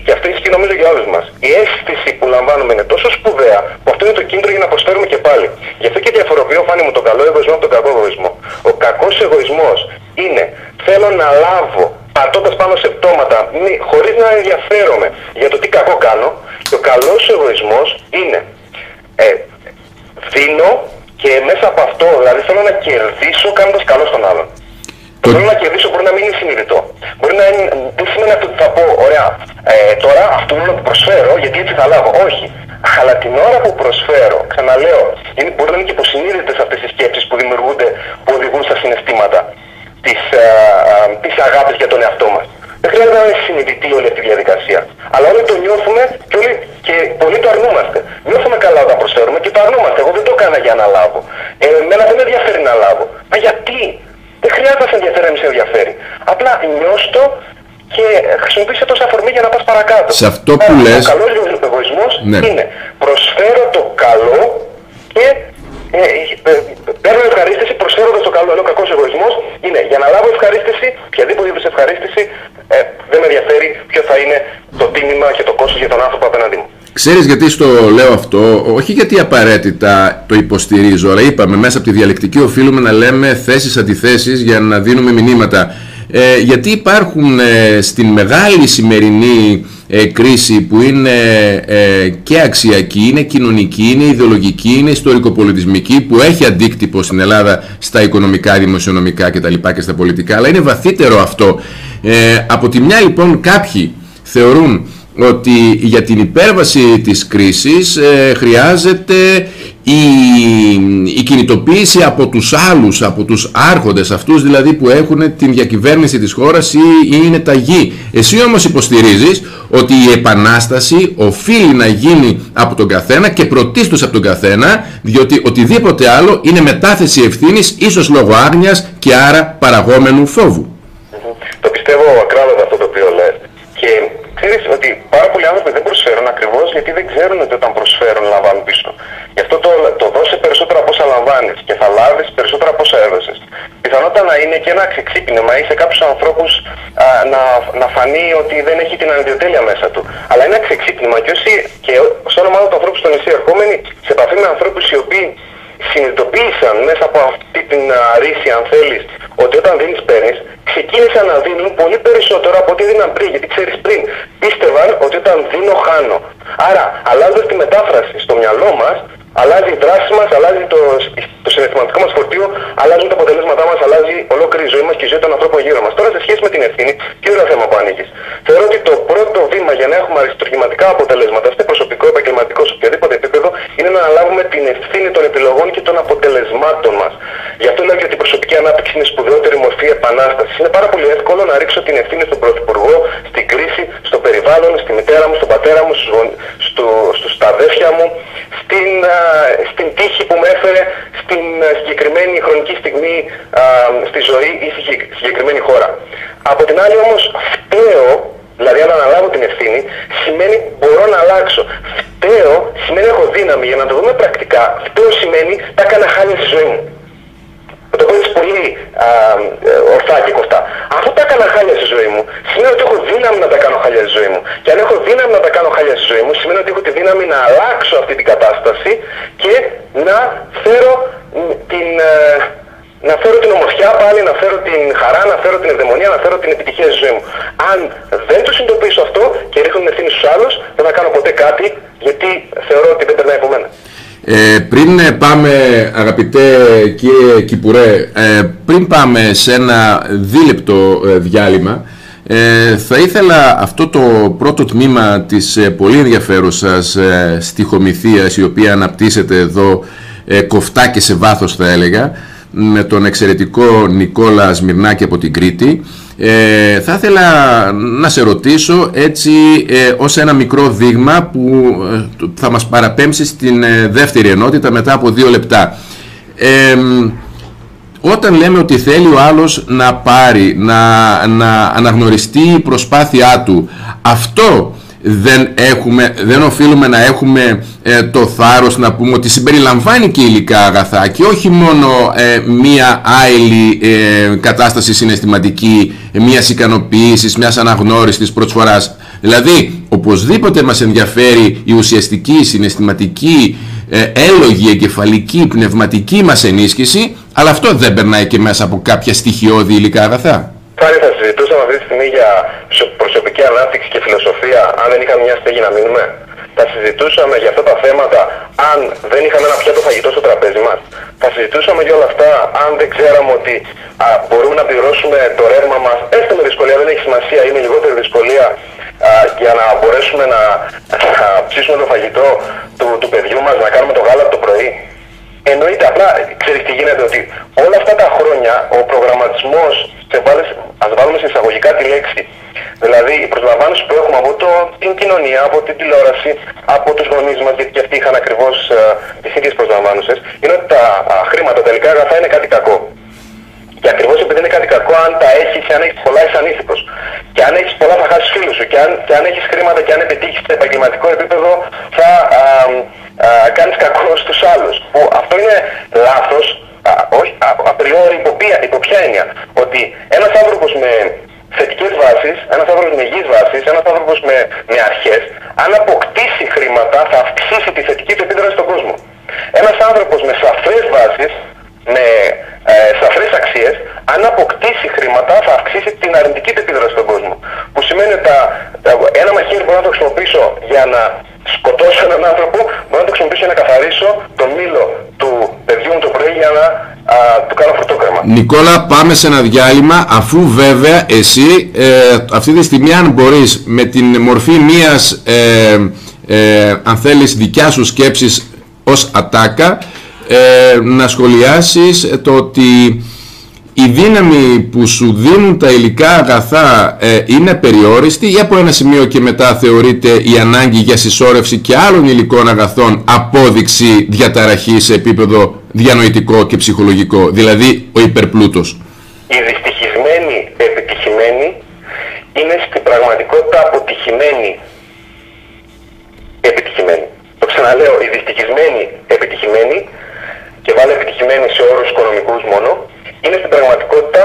και αυτό ισχύει νομίζω για όλους μας. Η αίσθηση που λαμβάνουμε είναι τόσο σπουδαία που αυτό είναι το κίνητρο για να προσφέρουμε και πάλι. Γι' αυτό και διαφοροποιώ, φάνη μου, τον καλό εγωισμό από τον κακό εγωισμό. Ο κακός εγωισμός είναι θέλω να λάβω πατώντας πάνω σε πτώματα χωρίς να ενδιαφέρομαι για το τι κακό κάνω. Και ο καλός εγωισμός είναι ε, δίνω και μέσα από αυτό, δηλαδή θέλω να κερδίσω κάνοντας καλό στον άλλον. Το θέλω να κερδίσω μπορεί να μην είναι συνειδητό. Μπορεί να είναι, δεν σημαίνει αυτό ότι θα πω, ωραία, ε, τώρα αυτό είναι που προσφέρω γιατί έτσι θα λάβω. Όχι. Αλλά την ώρα που προσφέρω, ξαναλέω, είναι, μπορεί να είναι και υποσυνείδητες αυτές οι σκέψεις που δημιουργούνται, που οδηγούν στα συναισθήματα της, ε, ε, της αγάπης για τον εαυτό μας. Δεν χρειάζεται να είναι συνειδητή όλη αυτή η διαδικασία. Αλλά όλοι το νιώθουμε και, όλοι, και πολλοί το αρνούμαστε. Νιώθουμε καλά όταν προσφέρουμε και το αρνούμαστε. Εγώ δεν το έκανα για να λάβω. Ε, εμένα δεν με ενδιαφέρει να λάβω. Μα γιατί, δεν χρειάζεται να σε ενδιαφέρει να σε ενδιαφέρει. Απλά νιώστο και χρησιμοποιήσε τόσα αφορμή για να πας παρακάτω. Σε αυτό που λες... Ο καλός εγωισμός ναι. είναι προσφέρω το καλό και ε, ε, παίρνω ευχαρίστηση προσφέροντας το καλό. Ενώ ο κακός εγωισμός είναι για να λάβω ευχαρίστηση, οποιαδήποτε είδους ευχαρίστηση, ε, δεν με ενδιαφέρει ποιο θα είναι το τίμημα και το κόστος για τον άνθρωπο απέναντί μου. Ξέρεις γιατί στο λέω αυτό, όχι γιατί απαραίτητα το υποστηρίζω, αλλά είπαμε μέσα από τη διαλεκτική οφείλουμε να λέμε θέσεις αντιθέσεις για να δίνουμε μηνύματα. Ε, γιατί υπάρχουν ε, στην μεγάλη σημερινή ε, κρίση που είναι ε, και αξιακή, είναι κοινωνική, είναι ιδεολογική, είναι ιστορικοπολιτισμική που έχει αντίκτυπο στην Ελλάδα στα οικονομικά, δημοσιονομικά κτλ. και στα πολιτικά αλλά είναι βαθύτερο αυτό. από τη μια λοιπόν κάποιοι θεωρούν ότι για την υπέρβαση της κρίσης ε, χρειάζεται η, η κινητοποίηση από τους άλλους, από τους άρχοντες, αυτούς δηλαδή που έχουν την διακυβέρνηση της χώρας ή, ή είναι ταγή. Εσύ όμως υποστηρίζεις ότι η επανάσταση οφείλει να γίνει από τον καθένα και πρωτίστως από τον καθένα, διότι οτιδήποτε άλλο είναι μετάθεση ευθύνης, ίσως λόγω άγνοιας και άρα παραγόμενου φόβου. Το πιστεύω ακράδαντα αυτό το οποίο λες. Και ξέρεις ότι πάρα πολλοί άνθρωποι δεν προσφέρουν ακριβώς γιατί δεν ξέρουν ότι όταν προσφέρουν λαμβάνουν πίσω. Γι' αυτό το, το δώσε περισσότερα από όσα λαμβάνεις και θα λάβεις περισσότερα από όσα έδωσες. Πιθανότατα να είναι και ένα ξεξύπνημα ή σε κάποιους ανθρώπους α, να, να φανεί ότι δεν έχει την ανιδιοτέλεια μέσα του. Αλλά είναι ένα ξεξύπνημα και όσοι και στο όνομα του ανθρώπου στο νησί ερχόμενοι σε επαφή με ανθρώπους οι οποίοι συνειδητοποίησαν μέσα από αυτή την ρίση αν θέλεις ότι όταν δίνεις παίρνεις ξεκίνησαν να δίνουν πολύ περισσότερο από ό,τι δίναν πριν. Γιατί ξέρεις πριν πίστευαν ότι όταν δίνω χάνω. Άρα αλλάζοντας τη μετάφραση στο μυαλό μας αλλάζει η δράση μας, αλλάζει το, το συναισθηματικό μας φορτίο, αλλάζουν τα αποτελέσματά μας, αλλάζει ολόκληρη η ζωή μας και η ζωή των ανθρώπων γύρω μας. Τώρα σε σχέση με την ευθύνη, ποιο είναι το θέμα που ανήκεις. Θεωρώ ότι το πρώτο βήμα για να έχουμε αριστουργηματικά αποτελέσματα, είτε προσωπικό, επαγγελματικό, σε οποιοδήποτε επίπεδο, είναι να αναλάβουμε την ευθύνη των επιλογών και των αποτελεσμάτων μας. Γι' αυτό λέω ότι η προσωπική ανάπτυξη είναι σπουδαιότερη μορφή επανάστασης. Είναι πάρα πολύ εύκολο να ρίξω την ευθύνη στον Πρωθυπουργό, στην κρίση, στο περιβάλλον, στη μητέρα μου, στον πατέρα μου, στους, στα αδέρφια μου, στην, στην τύχη που με έφερε στην συγκεκριμένη χρονική στιγμή στη ζωή ή στη συγκεκριμένη χώρα. Από την άλλη όμως φταίω, δηλαδή αν αναλάβω την ευθύνη, σημαίνει μπορώ να αλλάξω. Φταίω σημαίνει έχω δύναμη, για να το δούμε πρακτικά, φταίω σημαίνει τα έκανα χάλια στη ζωή μου. Θα το πω έτσι πολύ α, ορθά και κοφτά. Αφού τα έκανα χάλια στη ζωή μου, σημαίνει ότι έχω δύναμη να τα κάνω χάλια στη ζωή μου. Και αν έχω δύναμη να τα κάνω χάλια στη ζωή μου, σημαίνει ότι έχω τη δύναμη να αλλάξω αυτή την κατάσταση και να φέρω την, ε, να φέρω την ομορφιά πάλι, να φέρω την χαρά, να φέρω την ευδαιμονία, να φέρω την επιτυχία στη ζωή μου. Αν δεν το συνειδητοποιήσω αυτό και ρίχνω την ευθύνη στους άλλους, δεν θα κάνω ποτέ κάτι γιατί θεωρώ ότι δεν περνάει από μένα. Ε, πριν πάμε αγαπητέ κύριε Κυπουρέ, ε, πριν πάμε σε ένα δίλεπτο ε, διάλειμμα ε, θα ήθελα αυτό το πρώτο τμήμα της πολύ ενδιαφέρουσας στοιχομηθείας η οποία αναπτύσσεται εδώ κοφτά και σε βάθος θα έλεγα με τον εξαιρετικό Νικόλα Σμυρνάκη από την Κρήτη ε, θα ήθελα να σε ρωτήσω έτσι ε, ως ένα μικρό δείγμα που ε, θα μας παραπέμψει στην ε, δεύτερη ενότητα μετά από δύο λεπτά. όταν λέμε ότι θέλει ο άλλος να πάρει, να, να αναγνωριστεί η προσπάθειά του, αυτό δεν, έχουμε, δεν οφείλουμε να έχουμε ε, το θάρρος να πούμε ότι συμπεριλαμβάνει και υλικά αγαθά και όχι μόνο ε, μία άειλη ε, κατάσταση συναισθηματική, μία ικανοποίησης, μιας αναγνώρισης προσφοράς. Δηλαδή, οπωσδήποτε μας ενδιαφέρει η ουσιαστική, συναισθηματική, έλογη, εγκεφαλική, πνευματική μας ενίσχυση, αλλά αυτό δεν περνάει και μέσα από κάποια στοιχειώδη υλικά αγαθά. Πάλι θα συζητούσαμε αυτή τη στιγμή για προσωπική ανάπτυξη και φιλοσοφία, αν δεν είχαμε μια στέγη να μείνουμε. Θα συζητούσαμε για αυτά τα θέματα αν δεν είχαμε ένα πιάτο φαγητό στο τραπέζι μας. Θα συζητούσαμε για όλα αυτά αν δεν ξέραμε ότι α, μπορούμε να πληρώσουμε το ρεύμα μας, έστω με δυσκολία, δεν έχει σημασία, είναι λιγότερη δυσκολία α, για να μπορέσουμε να, να ψήσουμε το φαγητό του, του παιδιού μας, να κάνουμε το γάλα το πρωί. Εννοείται, απλά ξέρεις τι γίνεται, ότι όλα αυτά τα χρόνια ο προγραμματισμός, σε βάλες, ας βάλουμε σε εισαγωγικά τη λέξη, δηλαδή οι προσλαμβάνωση που έχουμε από το, την κοινωνία, από την τηλεόραση, από τους γονείς μας, γιατί και αυτοί είχαν ακριβώς uh, τις ίδιες προσλαμβάνωσες, είναι ότι τα uh, χρήματα τελικά αγαθά είναι κάτι κακό. Και ακριβώς επειδή είναι κάτι κακό, αν τα έχεις, αν έχεις πολλά είσαι ανήθικος. Και αν έχεις πολλά θα χάσεις φίλους σου. Και αν, και αν έχεις χρήματα και αν επιτύχεις σε επαγγελματικό επίπεδο θα, κάνεις κακό στους άλλους. Που αυτό είναι λάθος, όχι, απριόρι υπό, υπό ποια έννοια. Ότι ένας άνθρωπος με θετικές βάσεις, ένας άνθρωπος με υγιείς βάσεις, ένας άνθρωπος με, με αρχές, αν αποκτήσει χρήματα θα αυξήσει τη θετική του επίδραση στον κόσμο. Ένας άνθρωπος με σαφές βάσεις, με ε, σαφρές αξίες, αν αποκτήσει χρήματα θα αυξήσει την αρνητική του επίδραση στον κόσμο. Που σημαίνει ότι ένα μαχαίρι μπορώ να το χρησιμοποιήσω για να σκοτώσω έναν άνθρωπο, μπορώ να το χρησιμοποιήσω για να καθαρίσω το μήλο του παιδιού μου το πρωί για να α, του κάνω φωτόκρεμα. Νικόλα, πάμε σε ένα διάλειμμα, αφού βέβαια εσύ ε, αυτή τη στιγμή αν μπορείς με την μορφή μιας, ε, ε, αν θέλεις, δικιάς σου σκέψης ως ατάκα, ε, να σχολιάσεις το ότι η δύναμη που σου δίνουν τα υλικά αγαθά ε, είναι περιόριστη ή από ένα σημείο και μετά θεωρείται η ανάγκη για συσσόρευση και άλλων υλικών αγαθών απόδειξη διαταραχής σε επίπεδο διανοητικό και ψυχολογικό, δηλαδή ο υπερπλούτος; Οι δυστυχισμένοι επιτυχημένοι είναι στην πραγματικότητα αποτυχημένοι επιτυχημένοι. Το ξαναλέω, οι δυστυχισμένοι επιτυχημένοι και βάλω επιτυχημένοι σε όρους οικονομικούς μόνο, είναι στην πραγματικότητα,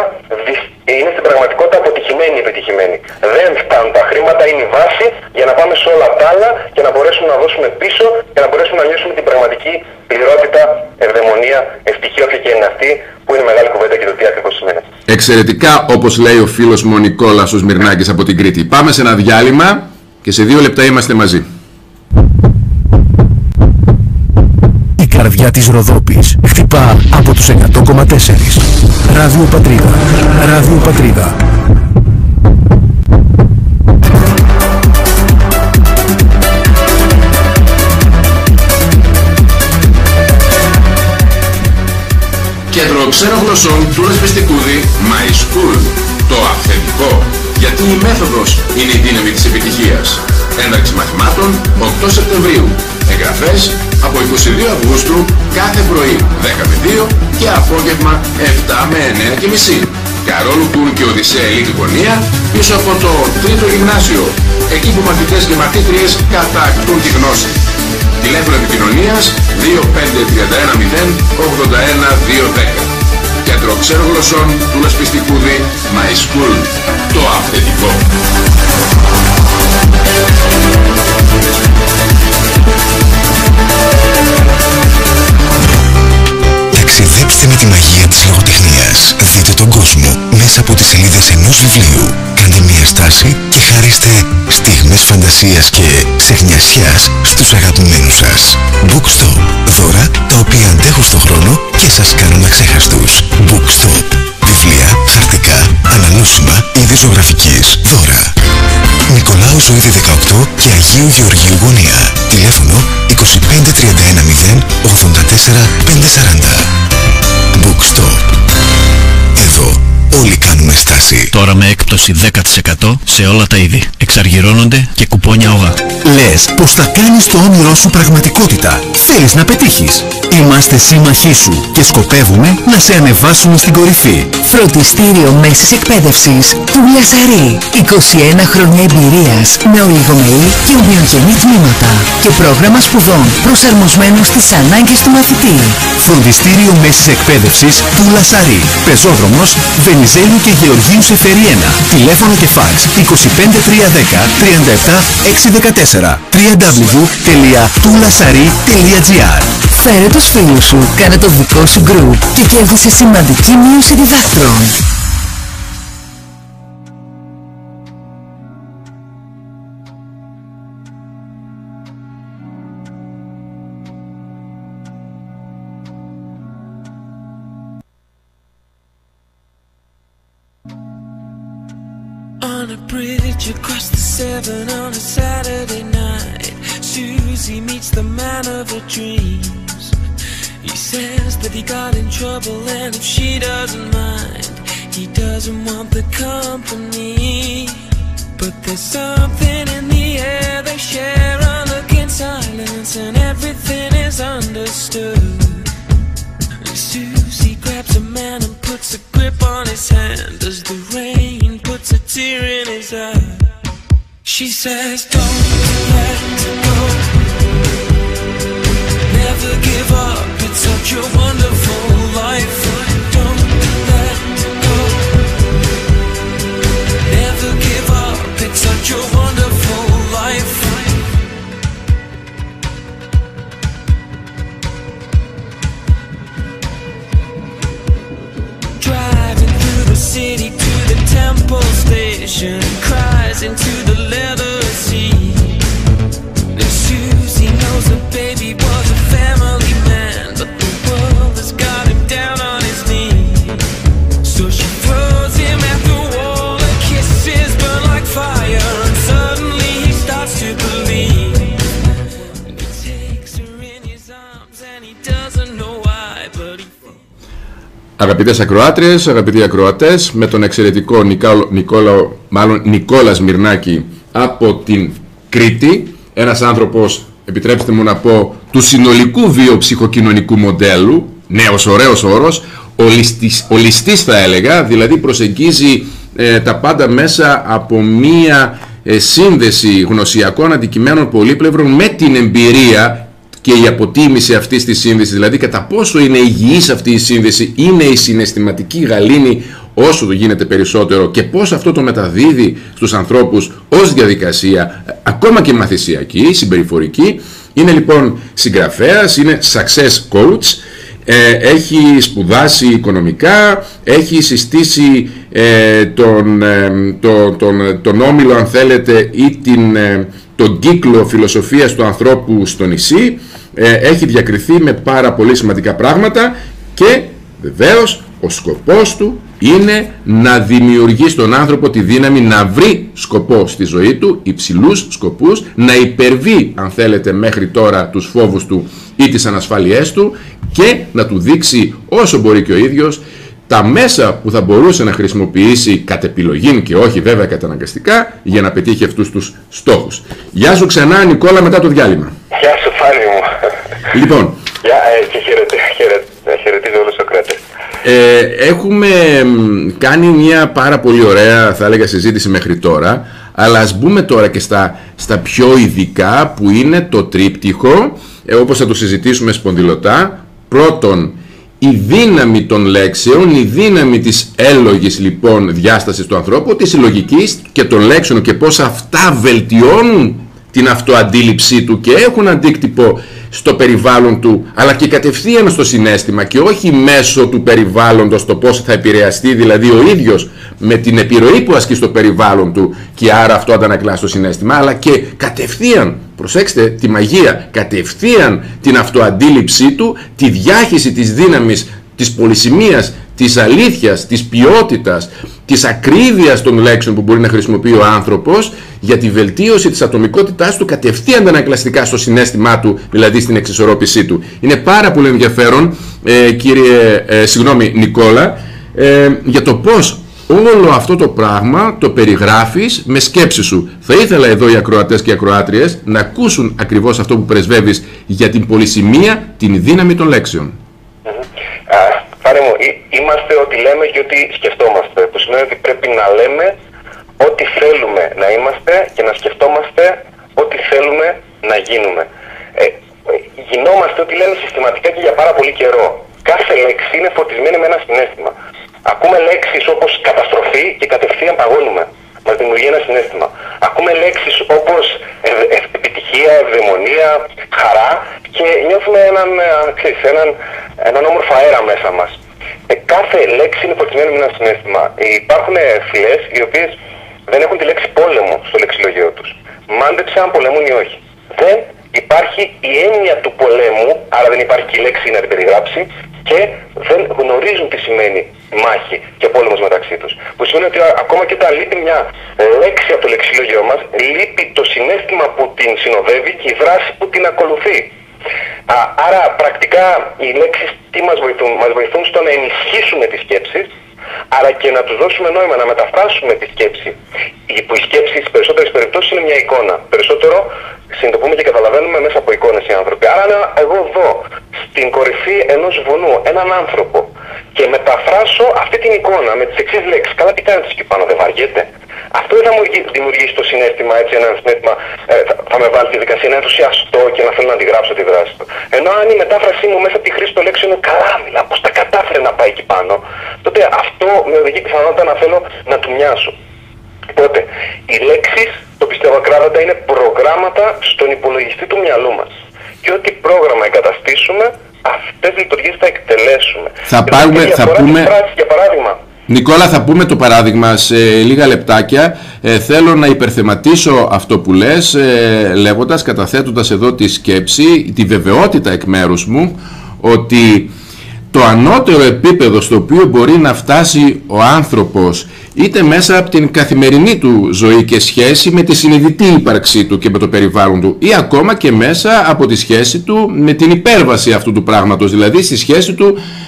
είναι στην πραγματικότητα αποτυχημένοι επιτυχημένοι. Δεν φτάνουν τα χρήματα, είναι η βάση για να πάμε σε όλα τα άλλα και να μπορέσουμε να δώσουμε πίσω και να μπορέσουμε να νιώσουμε την πραγματική πληρότητα, ευδαιμονία, ευτυχία όποια και είναι αυτή που είναι μεγάλη κουβέντα και το τι ακριβώς σημαίνει. Εξαιρετικά όπως λέει ο φίλος μου ο Νικόλας ο Σμυρνάκης από την Κρήτη. Πάμε σε ένα διάλειμμα και σε δύο λεπτά είμαστε μαζί. Καρδιά της Ροδόπης χτυπά από τους 100,4. Ράδιο Πατρίδα. Ράδιο Πατρίδα. Κέντρο ξένων γλωσσών του Λεσπιστικούδη My School. Μέθοδος είναι η δύναμη της επιτυχίας. Ένταξη μαθημάτων 8 Σεπτεμβρίου. Εγγραφές από 22 Αυγούστου κάθε πρωί 10 με 2 και απόγευμα 7 με 9 και μισή. Καρόλου Κούν και Οδυσσέα Ελίτη Γωνία πίσω από το τρίτο γυμνάσιο. Εκεί που μαθητές και μαθήτριες κατακτούν τη γνώση. Τηλέφωνο επικοινωνίας 25310 81210. Κέντρο Ξέρω Γλωσσών του Λασπιστικούδη My School. Το αυθεντικό. Ταξιδέψτε με τη μαγεία της λογοτεχνίας. Δείτε τον κόσμο μέσα από τις σελίδες ενός βιβλίου. Κάντε μια στάση και χαρίστε στιγμές φαντασίας και ξεχνιασιάς στους αγαπημένους σας. Bookstop. Δώρα τα οποία αντέχουν στον χρόνο και σας κάνουν αξέχαστους. Bookstop. Βιβλία, χαρτικά, αναλώσιμα, είδη ζωγραφικής. Δώρα. Νικολάου Ζωήδη 18 και Αγίου Γεωργίου Γωνία. Τηλέφωνο 25310 84 540. Bookstop. Εδώ όλοι κάνουμε στάση. Τώρα με έκπτωση 10% σε όλα τα είδη. Εξαργυρώνονται και κουπόνια ΟΓΑ. Λες πως θα κάνεις το όνειρό σου πραγματικότητα. Θέλεις να πετύχεις. Είμαστε σύμμαχοί σου και σκοπεύουμε να σε ανεβάσουμε στην κορυφή. Φροντιστήριο Μέσης Εκπαίδευσης του Λιασαρή. 21 χρόνια εμπειρίας με ολιγομελή και ομοιογενή τμήματα και πρόγραμμα σπουδών προσαρμοσμένο στις ανάγκες του μαθητή. Φροντιστήριο Μέσης Εκπαίδευσης του Λασαρή. Πεζόδρομος Βενιζέλου και Γεωργίου Σεφερή 1. Τηλέφωνο και φάξ 25310 37 614 www.tulasari.gr Φέρε τους φίλους σου, κάνε το δικό σου γκρουπ και κέρδισε σημαντική μείωση διδάκτρων. On a bridge across the seven on a Saturday night, Susie meets the man of her dreams. He says that he got in trouble, and if she doesn't mind, he doesn't want the company. But there's something in the air, they share a look in silence, and everything is understood. Susie grabs a man and puts a grip on his hand as the rain puts a tear in his eye. She says, Don't let go. Never give up, it's such a wonderful life. Don't let go. Never give up, it's such a wonderful life. Temple station, cries into the leather seat. And Susie knows the baby was a family Αγαπητές ακροάτριες, αγαπητοί ακροατές, με τον εξαιρετικό Νικόλα, Νικόλα, μάλλον Νικόλας Σμυρνάκη από την Κρήτη, ένας άνθρωπος, επιτρέψτε μου να πω, του συνολικού βιοψυχοκοινωνικού μοντέλου, νέος ωραίος όρος, ολιστής, ολιστής θα έλεγα, δηλαδή προσεγγίζει ε, τα πάντα μέσα από μία ε, σύνδεση γνωσιακών αντικειμένων πολύπλευρων με την εμπειρία και η αποτίμηση αυτής της σύνδεσης, δηλαδή κατά πόσο είναι υγιής αυτή η σύνδεση, είναι η συναισθηματική γαλήνη όσο το γίνεται περισσότερο και πώς αυτό το μεταδίδει στους ανθρώπους ως διαδικασία, ακόμα και μαθησιακή, συμπεριφορική. Είναι λοιπόν συγγραφέας, είναι success coach, ε, έχει σπουδάσει οικονομικά, έχει συστήσει ε, τον, ε, το, τον, τον όμιλο αν θέλετε ή την, ε, τον κύκλο φιλοσοφίας του ανθρώπου στο νησί, ε, έχει διακριθεί με πάρα πολύ σημαντικά πράγματα και βεβαίως ο σκοπός του είναι να δημιουργεί στον άνθρωπο τη δύναμη να βρει σκοπό στη ζωή του, υψηλούς σκοπούς, να υπερβεί αν θέλετε μέχρι τώρα τους φόβους του ή τις ανασφάλειές του και να του δείξει όσο μπορεί και ο ίδιος τα μέσα που θα μπορούσε να χρησιμοποιήσει κατ' επιλογή και όχι βέβαια καταναγκαστικά για να πετύχει αυτούς τους στόχους. Γεια σου ξανά Νικόλα μετά το διάλειμμα. Γεια σου πάλι μου. Λοιπόν, Γεια, ε, και χαιρετί, χαιρετί, χαιρετίζω όλους τους Σοκράτες. ε, έχουμε μ, κάνει μια πάρα πολύ ωραία θα έλεγα συζήτηση μέχρι τώρα αλλά ας μπούμε τώρα και στα, στα πιο ειδικά που είναι το τρίπτυχο ε, όπως θα το συζητήσουμε σπονδυλωτά πρώτον η δύναμη των λέξεων, η δύναμη της έλογης λοιπόν διάστασης του ανθρώπου, της συλλογικής και των λέξεων και πώς αυτά βελτιώνουν την αυτοαντίληψή του και έχουν αντίκτυπο στο περιβάλλον του αλλά και κατευθείαν στο συνέστημα και όχι μέσω του περιβάλλοντος το πώς θα επηρεαστεί δηλαδή ο ίδιος με την επιρροή που ασκεί στο περιβάλλον του και άρα αυτό αντανακλά στο συνέστημα αλλά και κατευθείαν, προσέξτε τη μαγεία, κατευθείαν την αυτοαντίληψή του, τη διάχυση της δύναμης της πολυσημείας, της αλήθειας, της ποιότητας, της ακρίβειας των λέξεων που μπορεί να χρησιμοποιεί ο άνθρωπος για τη βελτίωση της ατομικότητάς του κατευθείαν αντανακλαστικά στο συνέστημά του, δηλαδή στην εξισορρόπησή του. Είναι πάρα πολύ ενδιαφέρον, ε, κύριε, ε, συγγνώμη, Νικόλα, ε, για το πώς όλο αυτό το πράγμα το περιγράφεις με σκέψη σου. Θα ήθελα εδώ οι ακροατές και οι ακροάτριες να ακούσουν ακριβώς αυτό που πρεσβεύεις για την πολυσημεία, την δύναμη των λέξεων. Α, Πάρε μου, εί- είμαστε ό,τι λέμε και ό,τι σκεφτόμαστε. Που σημαίνει ότι πρέπει να λέμε ό,τι θέλουμε να είμαστε και να σκεφτόμαστε ό,τι θέλουμε να γίνουμε. Ε, ε, γινόμαστε ό,τι λένε συστηματικά και για πάρα πολύ καιρό. Κάθε λέξη είναι φορτισμένη με ένα συνέστημα. Ακούμε λέξεις όπως καταστροφή και κατευθείαν παγώνουμε. Μας δημιουργεί ένα συνέστημα. Ακούμε λέξεις όπως ευ- ευ- επιτυχία, ευδαιμονία, χαρά και νιώθουμε έναν, ε, ξέρεις, έναν, έναν όμορφο αέρα μέσα μας. Ε, κάθε λέξη είναι φορτισμένη με ένα συνέστημα. Υπάρχουν ε, φυλές οι οποίες δεν έχουν τη λέξη πόλεμο στο λεξιλογείο τους. Μάντεψε αν πολεμούν ή όχι. Δεν υπάρχει η έννοια του πολέμου, άρα δεν υπάρχει και η λέξη να την περιγράψει και δεν γνωρίζουν τι σημαίνει μάχη και πόλεμος μεταξύ τους. Που σημαίνει ότι α- ακόμα και όταν λείπει μια λέξη από το λεξιλόγιο μας, λείπει το συνέστημα που την συνοδεύει και η δράση που την ακολουθεί. Α, άρα πρακτικά οι λέξεις τι μας βοηθούν, μας βοηθούν στο να ενισχύσουμε τις σκέψεις αλλά και να τους δώσουμε νόημα, να μεταφράσουμε τη σκέψη. Η- Που η σκέψη στις περισσότερες περιπτώσεις είναι μια εικόνα. Περισσότερο συνειδητοποιούμε και καταλαβαίνουμε μέσα από εικόνες οι άνθρωποι. Άρα αν εγώ δω στην κορυφή ενός βουνού έναν άνθρωπο και μεταφράσω αυτή την εικόνα με τις εξής λέξεις. Καλά τι κάνετε εκεί πάνω, δεν βαριέται; Αυτό δεν θα μου δημιουργήσει- δημιουργήσει το συνέστημα, έτσι, ένα συνέστημα, ε, θα, θα με βάλει στη διαδικασία να είναι ενθουσιαστώ και να θέλω να αντιγράψω τη δράση του. Ενώ αν η μετάφρασή μου μέσα από τη χρήση των λέξεων είναι καλά, μιλά, πώς τα κατάφερε να πάει εκεί πάνω, τότε αυτό με οδηγεί πιθανότητα να θέλω να του μοιάσω. Οπότε, οι λέξεις, το πιστεύω ακράδαντα, είναι προγράμματα στον υπολογιστή του μυαλού μας. Και ό,τι πρόγραμμα εγκαταστήσουμε, αυτές τις λειτουργίες θα εκτελέσουμε. Θα Και πάρουμε- υπάρχει θα διαφορά πούμε- της πράξης, Για παράδειγμα, Νικόλα, θα πούμε το παράδειγμα σε λίγα λεπτάκια. Ε, θέλω να υπερθεματίσω αυτό που λες, ε, λέγοντας, καταθέτοντας εδώ τη σκέψη, τη βεβαιότητα εκ μέρους μου, ότι το ανώτερο επίπεδο στο οποίο μπορεί να φτάσει ο άνθρωπος είτε μέσα από την καθημερινή του ζωή και σχέση με τη συνειδητή ύπαρξή του και με το περιβάλλον του ή ακόμα και μέσα από τη σχέση του με την υπέρβαση αυτού του πράγματος δηλαδή στη σχέση του ε,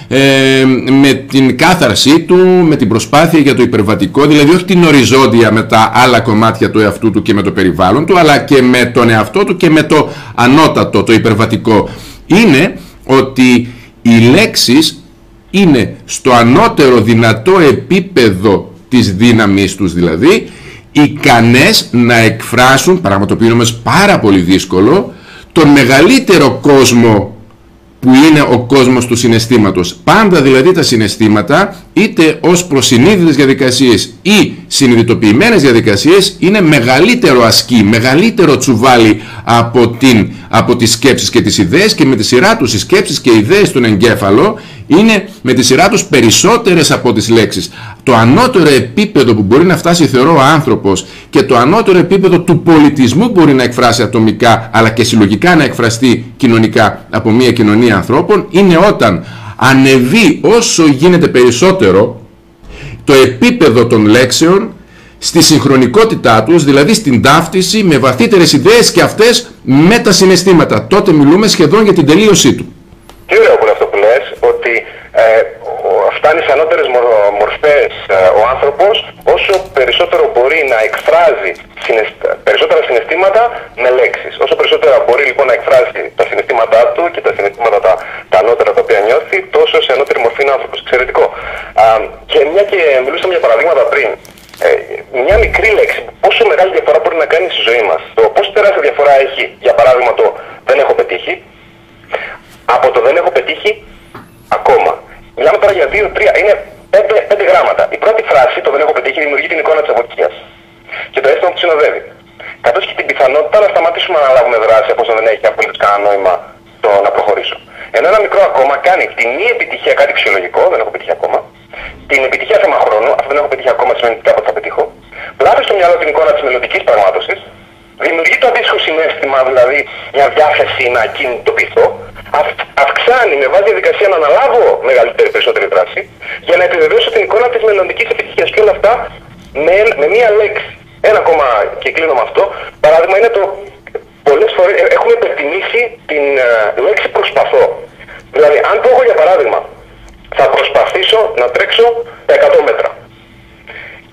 με την κάθαρσή του, με την προσπάθεια για το υπερβατικό δηλαδή όχι την οριζόντια με τα άλλα κομμάτια του εαυτού του και με το περιβάλλον του αλλά και με τον εαυτό του και με το ανώτατο, το υπερβατικό. Είναι ότι οι λέξεις είναι στο ανώτερο δυνατό επίπεδο της δύναμης τους δηλαδή ικανές να εκφράσουν, πράγμα το οποίο είναι όμως πάρα πολύ δύσκολο, τον μεγαλύτερο κόσμο που είναι ο κόσμος του συναισθήματος. Πάντα δηλαδή τα συναισθήματα είτε ως προσυνείδητες διαδικασίες ή συνειδητοποιημένες διαδικασίες είναι μεγαλύτερο ασκή, μεγαλύτερο τσουβάλι από, την, από τις σκέψεις και τις ιδέες και με τη σειρά τους οι σκέψεις και οι ιδέες στον εγκέφαλο είναι με τη σειρά τους περισσότερες από τις λέξεις. Το ανώτερο επίπεδο που μπορεί να φτάσει θεωρώ ο άνθρωπος και το ανώτερο επίπεδο του πολιτισμού που μπορεί να εκφράσει ατομικά αλλά και συλλογικά να εκφραστεί κοινωνικά από μια κοινωνία ανθρώπων είναι όταν ανεβεί όσο γίνεται περισσότερο το επίπεδο των λέξεων στη συγχρονικότητά τους, δηλαδή στην ταύτιση με βαθύτερες ιδέες και αυτές με τα συναισθήματα. Τότε μιλούμε σχεδόν για την τελείωσή του. Τι ωραίο που είναι αυτό που λες, ότι ε, ο- φτάνει σε ανώτερες μορ- μορφές ε, ο άνθρωπος όσο περισσότερο μπορεί να εκφράζει συναισθ- περισσότερα συναισθήματα με λέξεις. Όσο περισσότερα μπορεί λοιπόν να εκφράζει τα συναισθήματά του και τα συναισθήματα τα, τα ανώτερα τα οποία νιώθει, τόσο σε ανώτερη μορφή είναι ο άνθρωπος. Εξαιρετικό. Α, και μια και μιλούσαμε για παραδείγματα πριν, ε, μια μικρή λέξη, πόσο μεγάλη διαφορά μπορεί να κάνει στη ζωή μας. Το πόσο τεράστια διαφορά έχει, για παράδειγμα, το δεν έχω πετύχει, από το δεν έχω πετύχει ακόμα. Μιλάμε τώρα για δύο-τρία, είναι πέντε, πέντε γράμματα. Η πρώτη φράση, το δεν έχω πετύχει, δημιουργεί την εικόνα της αποτυχία. Και το αίσθημα που συνοδεύει. Καθώς και την πιθανότητα να σταματήσουμε να αναλάβουμε δράση εφόσον δεν έχει απολύτως κανένα νόημα το να προχωρήσω. Ενώ ένα μικρό ακόμα κάνει τη μη επιτυχία κάτι φυσιολογικό, δεν έχω πετύχει ακόμα, την επιτυχία θέμα χρόνου, αυτό δεν έχω πετύχει ακόμα σημαίνει ότι κάποτε θα πετύχω, βλάβει στο μυαλό την εικόνα της μελλοντικής πραγμάτωσης, δημιουργεί το αντίστοιχο συνέστημα, δηλαδή μια διάθεση να κινητοποιηθώ, αυ- αυξάνει με βάση διαδικασία να αναλάβω μεγαλύτερη περισσότερη δράση για να επιβεβαιώσω την εικόνα της μελλοντικής επιτυχίας. Και όλα αυτά με, με μία λέξη. Ένα ακόμα και κλείνω με αυτό. Παράδειγμα είναι το πολλές φορές έχουμε υπερτιμήσει την ε, λέξη προσπαθώ. Δηλαδή, αν πω εγώ για παράδειγμα, θα προσπαθήσω να τρέξω τα 100 μέτρα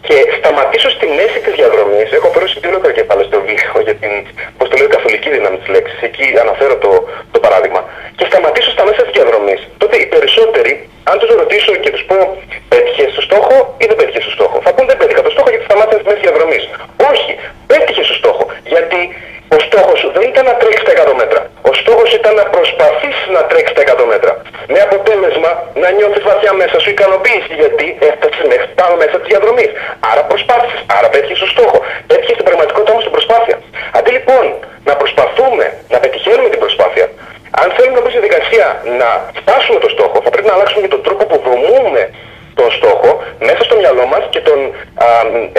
και σταματήσω στη μέση της διαδρομής. Έχω περάσει δύο ολόκληρα κεφάλαια στο βιβλίο για την, πώς το λέω, καθολική δύναμη της λέξης. Εκεί αναφέρω το, το παράδειγμα. Και σταματήσω στα μέσα της διαδρομής. Τότε οι περισσότεροι, αν τους ρωτήσω και τους πω, πέτυχε στο στόχο ή δεν πέτυχε στο στόχο, θα πούν δεν πέτυχα το στόχο γιατί σταμάτησα στη μέση διαδρομής. Όχι, πέτυχε στο στόχο. Γιατί ο στόχος σου δεν ήταν να τρέξει τα 100 μέτρα. Ο στόχος ήταν να προσπαθήσεις να τρέξεις τα 100 μέτρα. Με αποτέλεσμα να νιώθεις βαθιά μέσα σου ικανοποίηση γιατί έφτασες μέχρι πάνω μέσα της διαδρομής. Άρα προσπάθησες, άρα πέτυχες στο στόχο. Πέτυχες στην πραγματικότητα όμω την προσπάθεια. Αντί λοιπόν να προσπαθούμε να πετυχαίνουμε την προσπάθεια, αν θέλουμε να μπούμε στη διαδικασία να φτάσουμε το στόχο, θα πρέπει να αλλάξουμε και τον τρόπο που δομούμε τον στόχο μέσα στο μυαλό μας και τον α,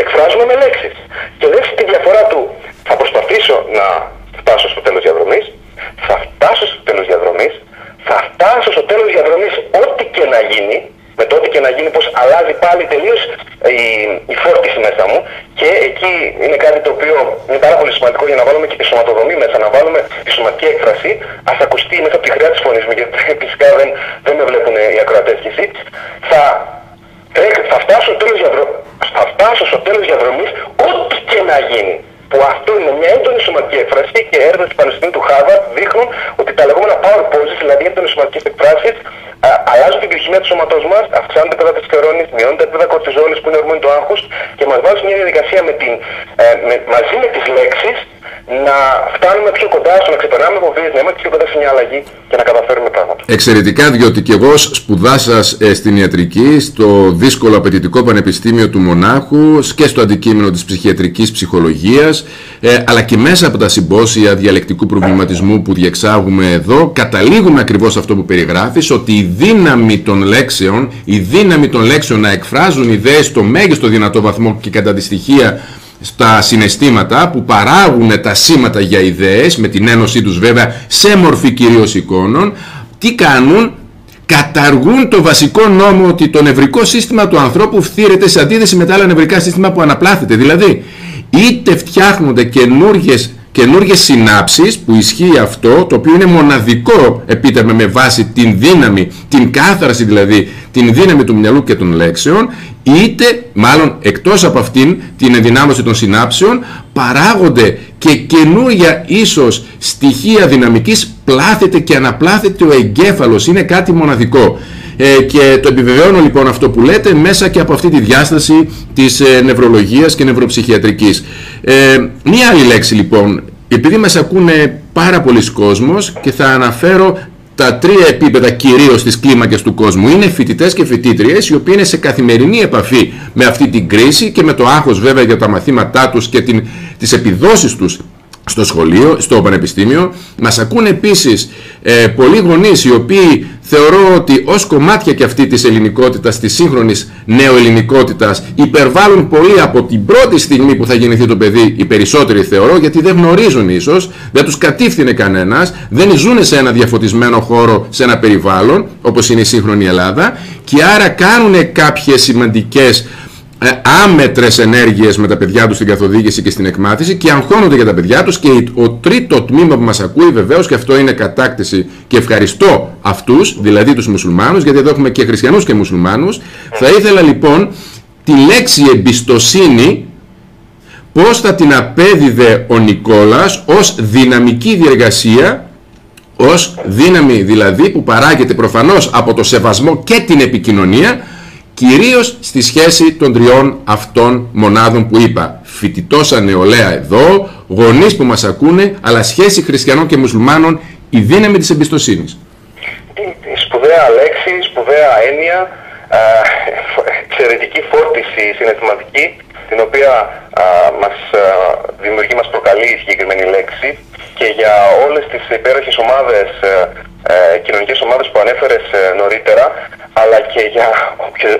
εκφράζουμε με λέξεις. Και δέστε τη διαφορά του θα προσπαθήσω να φτάσω στο τέλος διαδρομής, θα φτάσω στο τέλος διαδρομής, θα φτάσω στο τέλος διαδρομής ό,τι και να γίνει, με το ό,τι και να γίνει πως αλλάζει πάλι τελείως η, η φόρτιση μέσα μου και εκεί είναι κάτι το οποίο είναι πάρα πολύ σημαντικό για να βάλουμε και τη σωματοδομή μέσα, να βάλουμε τη σωματική έκφραση, ας ακουστεί μέσα από τη χρειά της φωνής μου γιατί φυσικά δεν, δεν με βλέπουν οι ακροατές και εσύ, θα Τρέχει, θα φτάσω, στο τέλος διαδρο... θα φτάσω στο τέλος διαδρομής ό,τι και να γίνει. Που αυτό είναι μια έντονη σωματική έκφραση και έρευνες του Πανεπιστημίου του Χάρβαρτ δείχνουν ότι τα λεγόμενα power poses, δηλαδή έντονε σωματικέ εκφράσει, αλλάζουν την κρυχημία του σώματός μας, αυξάνουν τα επίπεδα τεστερόνη, μειώνουν τα επίπεδα κορτιζόλη που είναι ορμόνη του άγχους και μας βάζουν μια διαδικασία με την, ε, με, μαζί με τις λέξεις να φτάνουμε πιο κοντά στο να ξεπερνάμε φοβίες, να είμαστε πιο κοντά σε μια αλλαγή και να καταφέρουμε πράγματα. Εξαιρετικά, διότι και εγώ σπουδάσα ε, στην ιατρική, στο δύσκολο απαιτητικό πανεπιστήμιο του Μονάχου και στο αντικείμενο της ψυχιατρικής ψυχολογίας, ε, αλλά και μέσα από τα συμπόσια διαλεκτικού προβληματισμού που διεξάγουμε εδώ, καταλήγουμε ακριβώς αυτό που περιγράφεις, ότι η δύναμη των λέξεων, η δύναμη των λέξεων να εκφράζουν ιδέες στο μέγιστο δυνατό βαθμό και κατά τη στοιχεία στα συναισθήματα που παράγουν τα σήματα για ιδέες με την ένωσή τους βέβαια σε μορφή κυρίως εικόνων τι κάνουν; Καταργούν το βασικό νόμο ότι το νευρικό σύστημα του ανθρώπου φθήρεται σε αντίθεση με τα άλλα νευρικά σύστημα που αναπλάθεται. Δηλαδή είτε φτιάχνονται καινούργιες καινούργιες συνάψεις που ισχύει αυτό, το οποίο είναι μοναδικό επίτευγμα με βάση την δύναμη, την κάθαρση δηλαδή, την δύναμη του μυαλού και των λέξεων, είτε μάλλον εκτός από αυτήν την ενδυνάμωση των συνάψεων παράγονται και καινούργια ίσως στοιχεία δυναμικής πλάθεται και αναπλάθεται ο εγκέφαλος. Είναι κάτι μοναδικό ε, και το επιβεβαιώνω λοιπόν αυτό που λέτε μέσα και από αυτή τη διάσταση της ε, νευρολογίας και νευροψυχιατρικής. Ε, μία άλλη λέξη λοιπόν επειδή μας ακούνε πάρα πολλοί κόσμος και θα αναφέρω τα τρία επίπεδα κυρίως της κλίμακες του κόσμου. Είναι φοιτητές και φοιτήτριες, οι οποίοι είναι σε καθημερινή επαφή με αυτή την κρίση και με το άγχος βέβαια για τα μαθήματά τους και τις επιδόσεις τους στο σχολείο, στο πανεπιστήμιο. Μας ακούνε επίσης ε, πολλοί γονείς οι οποίοι θεωρώ ότι ως κομμάτια και αυτή της ελληνικότητας, της σύγχρονης νεοελληνικότητας υπερβάλλουν πολύ από την πρώτη στιγμή που θα γεννηθεί το παιδί, οι περισσότεροι θεωρώ, γιατί δεν γνωρίζουν ίσως, δεν τους κατήφθηνε κανένας, δεν ζουν σε ένα διαφωτισμένο χώρο, σε ένα περιβάλλον, όπως είναι η σύγχρονη Ελλάδα, και άρα κάνουν κάποιες σημαντικές ε, άμετρες ενέργειες με τα παιδιά τους στην καθοδήγηση και στην εκμάθηση και αγχώνονται για τα παιδιά τους και ο τρίτο τμήμα που μας ακούει βεβαίως και αυτό είναι κατάκτηση και ευχαριστώ αυτούς, δηλαδή τους μουσουλμάνους γιατί εδώ έχουμε και χριστιανούς και μουσουλμάνους. Θα ήθελα λοιπόν τη λέξη εμπιστοσύνη πώς θα την απέδιδε ο Νικόλας ως δυναμική διεργασία ως δύναμη δηλαδή που παράγεται προφανώς από το σεβασμό και την επικοινωνία κυρίως στη σχέση των τριών αυτών μονάδων που είπα. Φοιτητός νεολαία εδώ, γονείς που μας ακούνε, αλλά σχέση χριστιανών και μουσουλμάνων, η δύναμη της εμπιστοσύνης. Η σπουδαία λέξη, σπουδαία έννοια, εξαιρετική φόρτιση συναισθηματική, την οποία α, μας δημιουργεί, μας προκαλεί η συγκεκριμένη λέξη και για όλες τις υπέροχες ομάδες, ε, κοινωνικές ομάδες που ανέφερες ε, νωρίτερα, αλλά και για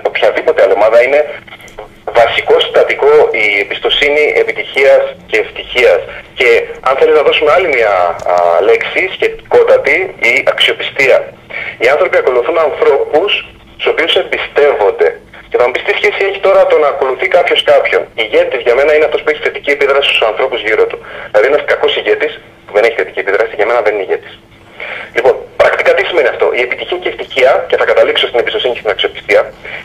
οποιαδήποτε άλλη ομάδα είναι βασικό συστατικό η εμπιστοσύνη επιτυχίας και ευτυχίας. Και αν θέλεις να δώσουμε άλλη μια λέξη σχετικότατη, η αξιοπιστία. Οι άνθρωποι ακολουθούν ανθρώπους στους οποίους εμπιστεύονται. Και θα μου πεις τι σχέση έχει τώρα το να ακολουθεί κάποιος κάποιον. Ηγέτης για μένα είναι αυτός που έχει θετική επίδραση στους ανθρώπους γύρω του. Δηλαδή ένας κακός ηγέτης που δεν έχει θετική επίδραση για μένα δεν είναι ηγέτης. Λοιπόν, πρακτικά τι σημαίνει αυτό; Η επιτυχία και η ευτυχία, και θα καταλήξω στην εμπιστοσύνη και στην αξιοπιστία,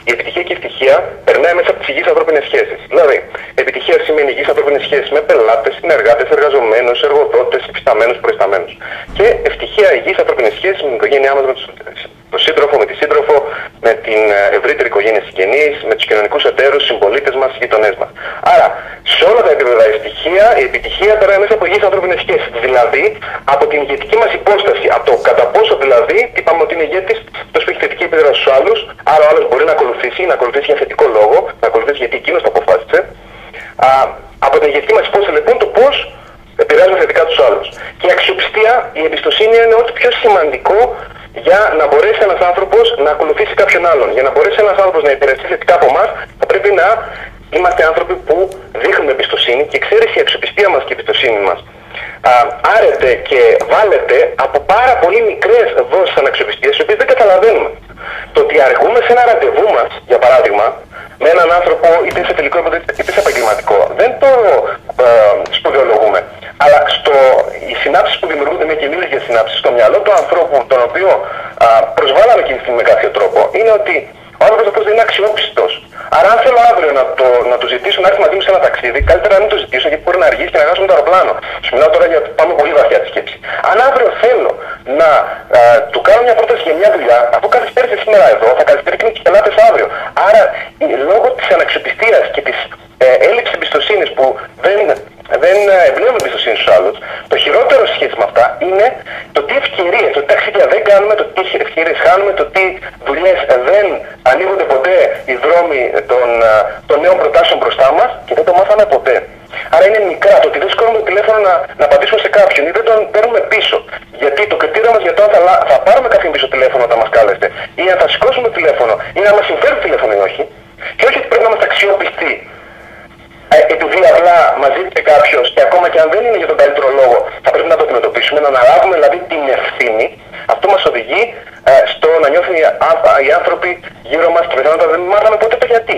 η επιτυχία και η ευτυχία περνάει μέσα από τις υγιείς ανθρώπινες σχέσεις. Δηλαδή, επιτυχία σημαίνει υγιείς ανθρώπινες σχέσεις με πελάτες, συνεργάτες, εργαζομένους, εργοδότες, υφισταμένους, προϊσταμένους. Και ευτυχία υγιείς ανθρώπινες σχέσεις με την οικογένειά μας, με τους τον σύντροφο, με τη σύντροφο, με την ε, ευρύτερη οικογένεια συγγενής, με τους κοινωνικούς εταίρους, συμπολίτες μας, γειτονές μας. Άρα, σε όλα τα επίπεδα ευτυχία, η επιτυχία περνάει μέσα από υγιείς ανθρώπινες σχέσεις. Δηλαδή, από την ηγετική μας υπόσταση, από το κατά πόσο δηλαδή, είπαμε ότι είναι ηγέτης, το που έχει θετική επίδραση στους άλλους, άρα ο άλλος μπορεί να ακολουθήσει, να ακολουθήσει για θετικό λόγο, να ακολουθήσει γιατί εκείνος το αποφάσισε. Α, από την ηγετική μας υπόσταση λοιπόν το πώς επηρεάζουμε θετικά τους άλλους. Και η αξιοπιστία, η εμπιστοσύνη είναι ό,τι πιο σημαντικό για να μπορέσει ένας άνθρωπος να ακολουθήσει κάποιον άλλον. Για να μπορέσει ένας άνθρωπος να επηρεαστεί θετικά από εμάς, θα πρέπει να είμαστε άνθρωποι που δείχνουμε εμπιστοσύνη και ξέρει η αξιοπιστία μας και η εμπιστοσύνη μας άρεται και βάλετε από πάρα πολύ μικρές δόσεις αναξιοπιστίας, τι οποίες δεν καταλαβαίνουμε. Το ότι αργούμε σε ένα ραντεβού μας, για παράδειγμα, με έναν άνθρωπο είτε σε τελικό είτε σε επαγγελματικό, δεν το ε, σπουδαιολογούμε. Αλλά στο, οι συνάψει που δημιουργούνται με καινούργιες συνάψεις στο μυαλό του ανθρώπου, τον οποίο α, προσβάλαμε εκείνη τη στιγμή με κάποιο τρόπο, είναι ότι ο άνθρωπος αυτός δεν είναι αξιόπιστος. Άρα, αν θέλω αύριο να, το, να του ζητήσω να έρθει μαζί μου σε ένα ταξίδι, καλύτερα να μην το ζητήσω γιατί μπορεί να αργήσει και να χάσουμε το αεροπλάνο. Σου μιλάω τώρα για πάμε πολύ βαθιά τη σκέψη. Αν αύριο θέλω να α, του κάνω μια πρόταση για μια δουλειά, αφού καθυστέρησε σήμερα εδώ, θα καθυστερήσουν και οι πελάτες αύριο. Άρα, ε, λόγω της αναξιοπιστίας και της ε, έλλειψης εμπιστοσύνης που δεν, δεν ε, εμπνέουμε εμπιστοσύνη στους άλλους, το χειρότερο σε σχέση με αυτά είναι το τι ευκαιρίε, το τι ταξίδια δεν κάνουμε, το τι ευκαιρίε χάνουμε, το τι δουλειέ δεν ανοίγονται ποτέ οι δρόμοι των, ε, των νέων προτάσεων μπροστά μα και δεν το μάθαμε ποτέ. Άρα είναι μικρά το ότι δεν σηκώνουμε το τηλέφωνο να, να απαντήσουμε σε κάποιον ή δεν τον παίρνουμε πίσω. Γιατί το κριτήριο μα για το αν θα, λα- θα πάρουμε κάποιον πίσω τηλέφωνο όταν μα κάλεστε ή αν θα σηκώσουμε τηλέφωνο ή να μα συμφέρει το τηλέφωνο ή όχι. Και όχι ότι πρέπει να είμαστε αξιόπιστοι ε, επειδή απλά μας ζήτησε κάποιος και ακόμα και αν δεν είναι για τον καλύτερο λόγο, θα πρέπει να το αντιμετωπίσουμε, να αναλάβουμε δηλαδή την ευθύνη. Αυτό μας οδηγεί ε, στο να νιώθουν οι, α- οι άνθρωποι γύρω μας και πιθανότατα δεν μάθαμε ποτέ το γιατί.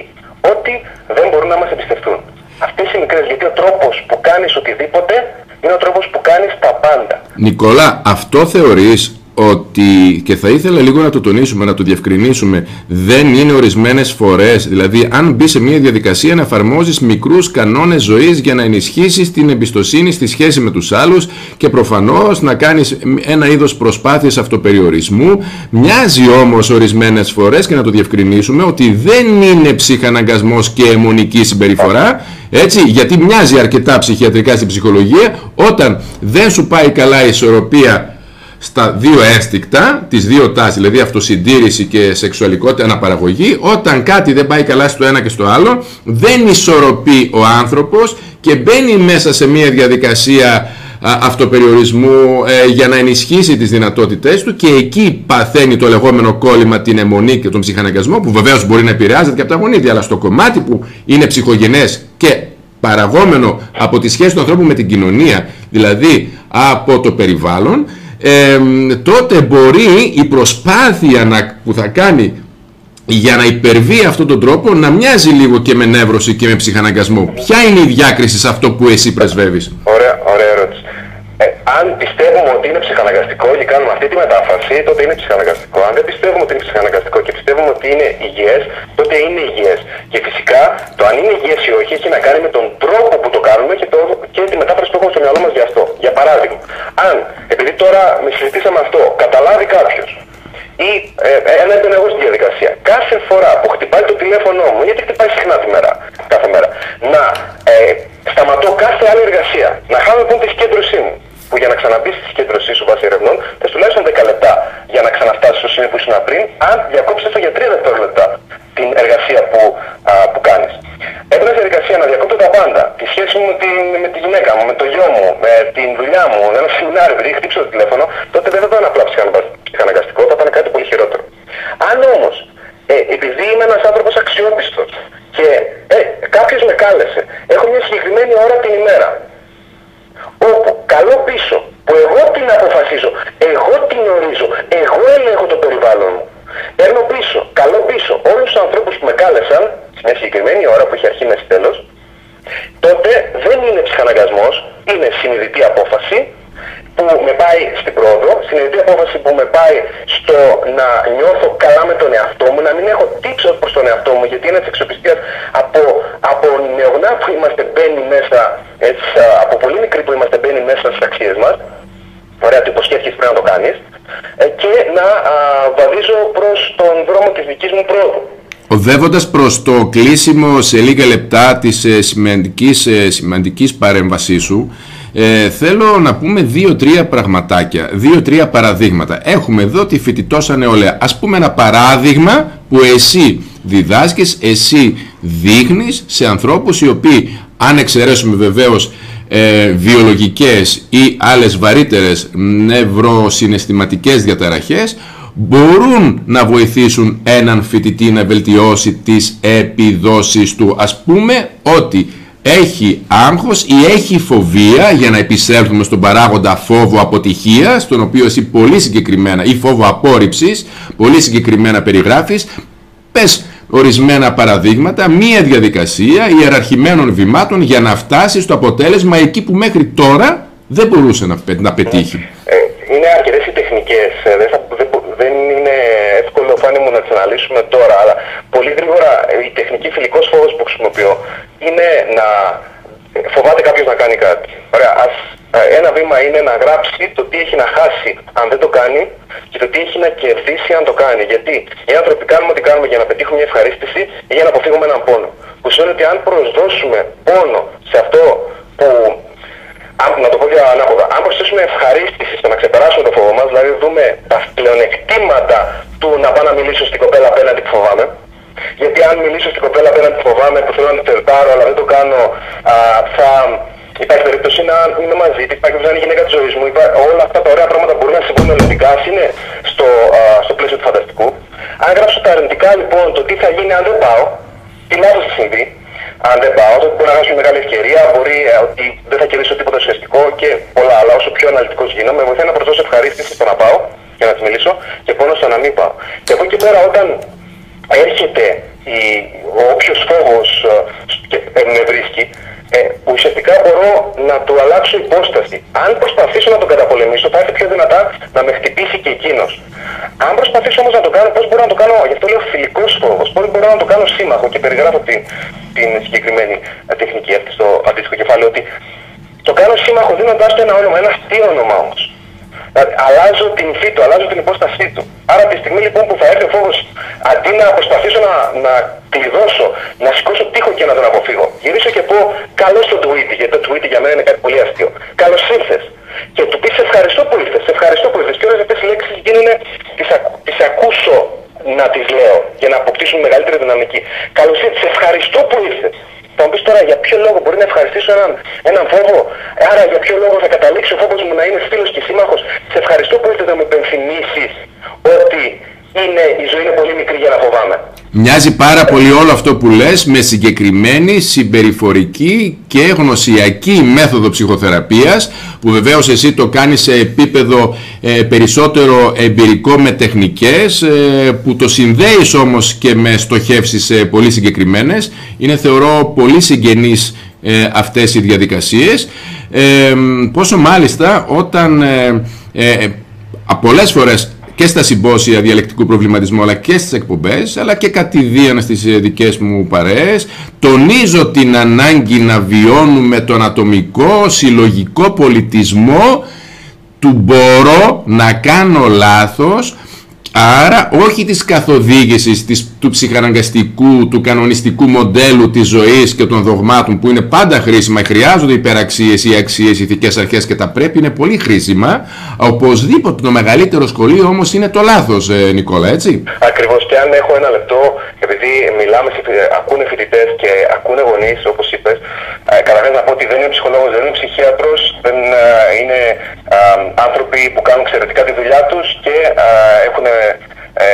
Ότι δεν μπορούν να μας εμπιστευτούν. Αυτές οι μικρές, γιατί ο τρόπος που κάνεις οτιδήποτε είναι ο τρόπος που κάνεις τα πάντα. Νικόλα, αυτό θεωρείς ότι, και θα ήθελα λίγο να το τονίσουμε, να το διευκρινίσουμε, δεν είναι ορισμένες φορές, δηλαδή αν μπει σε μια διαδικασία να εφαρμόζεις μικρούς κανόνες ζωής για να ενισχύσεις την εμπιστοσύνη στη σχέση με τους άλλους και προφανώς να κάνεις ένα είδος προσπάθειας αυτοπεριορισμού, μοιάζει όμως ορισμένες φορές και να το διευκρινίσουμε ότι δεν είναι ψυχαναγκασμός και αιμονική συμπεριφορά, έτσι, γιατί μοιάζει αρκετά ψυχιατρικά στην ψυχολογία, όταν δεν σου πάει καλά η ισορροπία στα δύο ένστικτα, τις δύο τάσεις, δηλαδή αυτοσυντήρηση και σεξουαλικότητα αναπαραγωγή, όταν κάτι δεν πάει καλά στο ένα και στο άλλο, δεν ισορροπεί ο άνθρωπος και μπαίνει μέσα σε μια διαδικασία α, αυτοπεριορισμού ε, για να ενισχύσει τις δυνατότητές του και εκεί παθαίνει το λεγόμενο κόλλημα την αιμονή και τον ψυχαναγκασμό που βεβαίως μπορεί να επηρεάζεται και από τα γονίδια αλλά στο κομμάτι που είναι ψυχογενές και παραγόμενο από τη σχέση του ανθρώπου με την κοινωνία δηλαδή από το περιβάλλον ε, τότε μπορεί η προσπάθεια να, που θα κάνει για να υπερβεί αυτόν τον τρόπο να μοιάζει λίγο και με νεύρωση και με ψυχαναγκασμό. Ποια είναι η διάκριση σε αυτό που εσύ πρεσβεύεις; Ωραία, ωραία ερώτηση. Ε, αν πιστεύουμε ότι είναι ψυχαναγκαστικό και κάνουμε αυτή τη μετάφραση, τότε είναι ψυχαναγκαστικό. Αν δεν πιστεύουμε ότι είναι ψυχαναγκαστικό και πιστεύουμε ότι είναι υγιές, τότε είναι υγιές. Και φυσικά το αν είναι υγιές ή όχι έχει να κάνει με τον τρόπο που το κάνουμε και, το, και τη μετάφραση που έχουμε στο μυαλό μας για αυτό. Για παράδειγμα, αν, επειδή τώρα με συζητήσαμε αυτό, καταλάβει κάποιος ή ε, ένα έντονο εγώ στη διαδικασία. Κάθε φορά που χτυπάει το τηλέφωνό μου, γιατί χτυπάει συχνά τη μέρα, κάθε μέρα, να ε, σταματώ κάθε άλλη εργασία, να χάνω λοιπόν τη συγκέντρωσή μου, που για να ξαναμπείς στη συγκέντρωσή σου βάσει ερευνών, θα τουλάχιστον 10 λεπτά για να ξαναφτάσεις στο σημείο που ήσουν πριν, αν διακόψεις έστω για 3 δευτερόλεπτα την εργασία που, α, που κάνεις. Έμπαινα στη διαδικασία να διακόπτω τα πάντα. Τη σχέση μου με, την, με τη γυναίκα μου, με το γιο μου, με την δουλειά μου, ένα σεμινάριο, επειδή χτύψω το τηλέφωνο, τότε δεν θα ήταν απλά ψυχανα- ψυχαναγκαστικό, θα ήταν κάτι πολύ χειρότερο. Αν όμως, ε, επειδή είμαι ένας άνθρωπος αξιόπιστος και ε, κάποιος με κάλεσε, έχω μια συγκεκριμένη ώρα την ημέρα, όπου καλό πίσω, που εγώ την αποφασίζω, εγώ την ορίζω, εγώ ελέγχω το περιβάλλον μου. Παίρνω πίσω, καλό πίσω, όλους τους ανθρώπους που με κάλεσαν, σε μια συγκεκριμένη ώρα που έχει αρχή μέση τέλος, τότε δεν είναι ψυχαναγκασμός, είναι συνειδητή απόφαση που με πάει στην πρόοδο, συνειδητή απόφαση που με πάει στο να νιώθω καλά με τον εαυτό μου, να μην έχω τύψω προς τον εαυτό μου, γιατί είναι της εξοπιστίας από, από νεογνά που είμαστε μπαίνει μέσα, έτσι, από πολύ μικρή που είμαστε μπαίνει μέσα στις αξίες μας, Ωραία, το υποσχέθηκες πρέπει να το κάνεις ε, και να α, βαδίζω προς τον δρόμο της δικής μου πρόοδου. Οδεύοντας προς το κλείσιμο σε λίγα λεπτά της ε, σημαντικής, ε, σημαντικής παρέμβασής σου, ε, θέλω να πούμε δύο-τρία πραγματάκια, δύο-τρία παραδείγματα. Έχουμε εδώ τη φοιτητόσα νεολαία. Ας πούμε ένα παράδειγμα που εσύ διδάσκεις, εσύ δείχνεις σε ανθρώπους οι οποίοι, αν εξαιρέσουμε βεβαίως ε, βιολογικές ή άλλες βαρύτερες νευροσυναισθηματικές διαταραχές μπορούν να βοηθήσουν έναν φοιτητή να βελτιώσει τις επιδόσεις του. Ας πούμε ότι έχει άγχος ή έχει φοβία για να επισέλθουμε στον παράγοντα φόβο αποτυχίας, στον οποίο εσύ πολύ συγκεκριμένα, ή φόβο απόρριψης, πολύ συγκεκριμένα περιγράφεις, πες ορισμένα παραδείγματα, μία διαδικασία ιεραρχημένων βημάτων για να φτάσει στο αποτέλεσμα εκεί που μέχρι τώρα δεν μπορούσε να, πε- να πετύχει. Ε, είναι αρκετές οι τεχνικές, λύσουμε τώρα, αλλά πολύ γρήγορα η τεχνική φιλικός φόβος που χρησιμοποιώ είναι να φοβάται κάποιος να κάνει κάτι. Ωραία, ας, ε, ένα βήμα είναι να γράψει το τι έχει να χάσει αν δεν το κάνει και το τι έχει να κερδίσει αν το κάνει. Γιατί οι άνθρωποι κάνουμε ό,τι κάνουμε για να πετύχουμε μια ευχαρίστηση ή για να αποφύγουμε έναν πόνο. Που σημαίνει ότι αν προσδώσουμε πόνο σε αυτό που αν, να το πω για ανάποδα, αν προσθέσουμε ευχαρίστηση στο να ξεπεράσουμε το φόβο μας, δηλαδή δούμε τα πλεονεκτήματα του να πάω να μιλήσω στην κοπέλα απέναντι που φοβάμαι, γιατί αν μιλήσω στην κοπέλα απέναντι που φοβάμαι, που θέλω να την τερτάρω, αλλά δεν το κάνω, α, θα υπάρχει περίπτωση να είμαι μαζί τη, υπάρχει περίπτωση να είναι η γυναίκα της ζωής μου. Υπά... Όλα αυτά τα ωραία πράγματα μπορούν να συμβούν μελλοντικά, είναι στο, α, στο πλαίσιο του φανταστικού. Αν γράψω τα αρνητικά λοιπόν, το τι θα γίνει αν δεν πάω, τι λάθος θα συμβεί, αν δεν πάω, τότε μπορεί να χάσω μεγάλη ευκαιρία, μπορεί ε, ότι δεν θα κερδίσω τίποτα ουσιαστικό και πολλά άλλα. Όσο πιο αναλυτικός γίνομαι, με βοηθάει να προσδώσω ευχαρίστηση στο να πάω για να τη μιλήσω και πόνο στο να μην πάω. Και από εκεί πέρα, όταν έρχεται η, ο όποιος φόβος ε, ε, με βρίσκει, ε, ουσιαστικά μπορώ να του αλλάξω υπόσταση. Αν προσπαθήσω να τον καταπολεμήσω, θα έρθει πιο δυνατά να με χτυπήσει και εκείνος. Αν προσπαθήσω όμως να το κάνω, πώς μπορώ να το κάνω, γι' αυτό λέω φιλικός φόβος, πώς μπορώ να το κάνω σύμμαχο και περιγράφω την, την συγκεκριμένη τεχνική αυτή στο αντίστοιχο κεφάλαιο, ότι το κάνω σύμμαχο δίνοντάς του ένα όνομα, ένα αστείο όνομα όμως. Δηλαδή, αλλάζω την υφή του, αλλάζω την υπόστασή του. Άρα τη στιγμή λοιπόν που θα έρθει ο φόβος, αντί να προσπαθήσω να, να κλειδώσω, να σηκώσω τείχο και να τον αποφύγω, γυρίσω και πω καλώς το tweet, γιατί το tweet για μένα είναι κάτι πολύ αστείο. Καλώς ήρθες. Και του πεις σε ευχαριστώ που ήρθες, σε ευχαριστώ που ήρθες. Και όλες αυτές οι λέξεις γίνουν, τις ακούσω να τις λέω για να αποκτήσουν μεγαλύτερη δυναμική. Καλώς ήρθες, σε ευχαριστώ που ήρθες. Θα μου πεις τώρα για ποιο λόγο μπορεί να ευχαριστήσω έναν, έναν φόβο. Άρα για ποιο λόγο θα καταλήξει ο φόβος μου να είναι φίλος και σύμμαχος. Σε ευχαριστώ που ήρθες να μου υπενθυμίσεις ότι είναι, η ζωή είναι πολύ μικρή για να φοβάμαι. Μοιάζει πάρα πολύ όλο αυτό που λες με συγκεκριμένη συμπεριφορική και γνωσιακή μέθοδο ψυχοθεραπείας που βεβαίως εσύ το κάνεις σε επίπεδο ε, περισσότερο εμπειρικό με τεχνικές ε, που το συνδέεις όμως και με στοχεύσεις ε, πολύ συγκεκριμένες. Είναι θεωρώ πολύ συγγενείς ε, αυτές οι διαδικασίες πόσο μάλιστα όταν πολλές φορές και στα συμπόσια διαλεκτικού προβληματισμού αλλά και στις εκπομπές αλλά και κατηδίαν στις δικές μου παρέες. Τονίζω την ανάγκη να βιώνουμε τον ατομικό συλλογικό πολιτισμό. Του μπορώ να κάνω λάθος Άρα όχι της καθοδήγησης της, του ψυχαναγκαστικού, του κανονιστικού μοντέλου της ζωής και των δογμάτων που είναι πάντα χρήσιμα, χρειάζονται υπεραξίες ή αξίες, ηθικές αρχές και τα πρέπει, είναι πολύ χρήσιμα. Οπωσδήποτε το μεγαλύτερο σχολείο όμως είναι το λάθος, ε, Νικόλα, έτσι. Ακριβώς και αν έχω ένα λεπτό, επειδή μιλάμε, ακούνε φοιτητές και ακούνε γονείς, όπως είπες, ε, καταρχάς να πω ότι δεν είναι ψυχολόγος, δεν είναι ψυχίατρος, δεν ε, είναι άνθρωποι που κάνουν εξαιρετικά τη δουλειά τους και έχουν ε,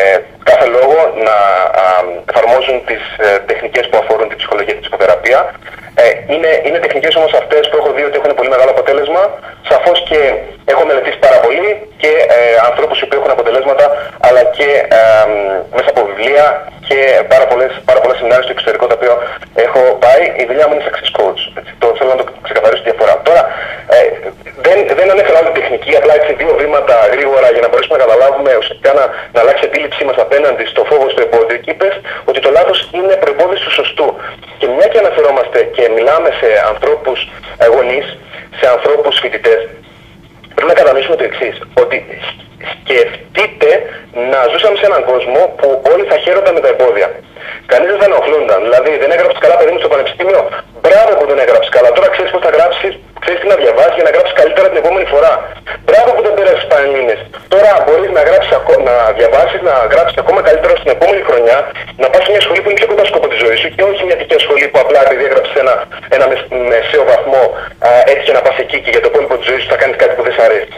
κάθε λόγο να εφαρμόζουν τις ε, τεχνικές που αφορούν την ψυχολογία και τη ψυχοθεραπεία. Ε, είναι, είναι τεχνικές όμως αυτές που έχω δει ότι έχουν πολύ μεγάλο αποτέλεσμα. Σαφώς και έχω μελετήσει πάρα πολύ και ε, ανθρώπους που έχουν αποτελέσματα αλλά και ε, μέσα από βιβλία και πάρα πολλές, πάρα πολλές σεμινάρια στο εξωτερικό τα οποία έχω πάει. Η δουλειά μου είναι success coach. Έτσι, το θέλω να το ξεκαθαρίσω τη διαφορά. Τώρα, ε, δεν, δεν ανέφερα άλλη τεχνική, απλά έτσι δύο βήματα γρήγορα για να μπορέσουμε να καταλάβουμε ουσιαστικά να, να αλλάξει η αντίληψή μας απέναντι στο φόβο στο εμπόδιο. Και είπες ότι το λάθος είναι προπόθεση του σωστού. Και μια και αναφερόμαστε και μιλάμε σε ανθρώπους γονείς, σε ανθρώπους φοιτητές, πρέπει να κατανοήσουμε το εξής. Ότι σκεφτείτε να ζούσαμε σε έναν κόσμο που όλοι θα χαίρονταν με τα εμπόδια. Κανείς δεν θα ενοχλούνταν. Δηλαδή, δεν έγραψες καλά παιδί μου στο πανεπιστήμιο. Μπράβο που δεν έγραψες καλά. Τώρα ξέρεις πώς θα γράψεις, ξέρεις τι να διαβάσεις για να γράψεις καλύτερα την επόμενη φορά. Μπράβο που δεν πέρασες πανελίνε. Τώρα μπορείς να, γράψεις, να διαβάσεις, να γράψεις ακόμα καλύτερα στην επόμενη χρονιά, να πας σε μια σχολή που είναι πιο κοντά σκοπό της ζωής σου και όχι μια τέτοια σχολή που απλά επειδή έγραψες ένα, ένα μεσαίο βαθμό έτυχε να πας εκεί και για το υπόλοιπο της ζωής σου θα κάνεις κάτι που δεν σ' αρέσει.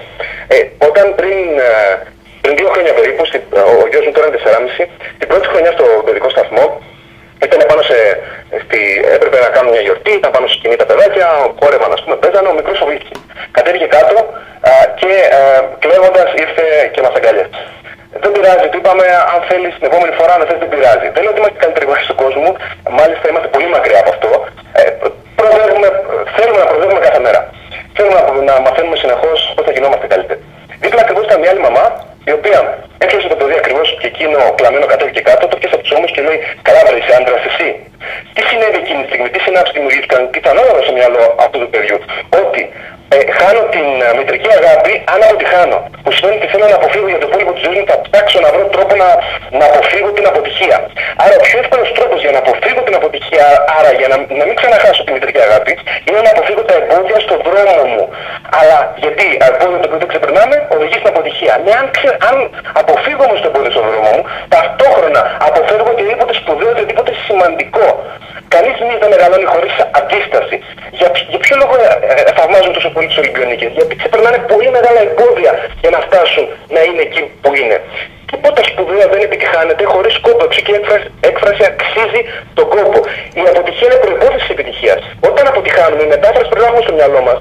Ε, όταν πριν πριν δύο χρόνια περίπου, ο γιος μου τώρα είναι 4,5, την πρώτη χρονιά στο παιδικό σταθμό, ήταν πάνω σε, στη, έπρεπε να κάνουν μια γιορτή, ήταν πάνω στη σκηνή τα παιδάκια, κόρευαν ας πούμε, παίζανε, ο μικρός φοβήθηκε. Κατέβηκε κάτω α, και α, κλαίγοντας ήρθε και μας αγκάλιασε. Δεν πειράζει, του είπαμε αν θέλεις την επόμενη φορά, αν θες δεν πειράζει. Δεν λέω ότι είμαστε καλύτεροι γονείς του κόσμου, μάλιστα είμαστε πολύ μακριά από αυτό. Ε, θέλουμε να προδεύουμε κάθε μέρα. Θέλουμε να, να μαθαίνουμε συνεχώς πώς θα γινόμαστε καλύτεροι. Δίπλα ακριβώς ήταν μια άλλη μαμά, η οποία έπιασε το παιδί ακριβώς και εκείνο κλαμμένο κατέβηκε κάτω, το πιάσε από τους ώμους και λέει: Καλά, βρε, είσαι άντρας εσύ. Τι συνέβη εκείνη τη στιγμή, τι συνάψεις δημιουργήθηκαν, τι ήταν όλα στο μυαλό αυτού του παιδιού. Ότι ε, χάνω την ε, μητρική αγάπη αν αποτυχάνω. Που σημαίνει ότι θέλω να αποφύγω για το υπόλοιπο της ζωής μου, θα ψάξω να βρω τρόπο να, να αποφύγω την αποτυχία. Άρα, ο πιο εύκολος τρόπος για να αποφύγω την αποτυχία, άρα για να, να μην ξαναχάσω τη μητρική αγάπη, είναι να αποφύγω τα εμπόδια στον δρόμο μου. Αλλά γιατί εμπόδιο το οποίο δεν ξεπερνάμε οδηγεί στην αποτυχία. Ναι, αν, ξε, αν αποφύγω όμως το εμπόδιο στον δρόμο μου, ταυτόχρονα αποφεύγω οτιδήποτε σπουδαίο, οτιδήποτε σημαντικό. Κανείς δεν μεγαλώνει χωρίς αντίσταση. Για, για ποιο λόγο ε, ε, θαυμάζουν τόσο πολύ του Ολυμπιονίκε, Γιατί ξεπερνάνε πολύ μεγάλα εμπόδια για να φτάσουν να είναι εκεί που είναι. Τίποτα σπουδαίο δεν επιτυχάνεται χωρίς κόπο. και έκφραση, έκφραση αξίζει τον κόπο. Η αποτυχία είναι προπόθεση επιτυχίας. Όταν αποτυχάνουμε, η μετάφραση που έχουμε στο μυαλό μας,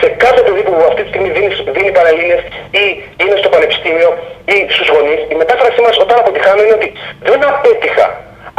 σε κάθε παιδί που αυτή τη στιγμή δίνει, δίνει παραλίνε ή είναι στο πανεπιστήμιο ή στους γονείς, η μετάφρασή μας όταν αποτυχάνω είναι ότι δεν απέτυχα.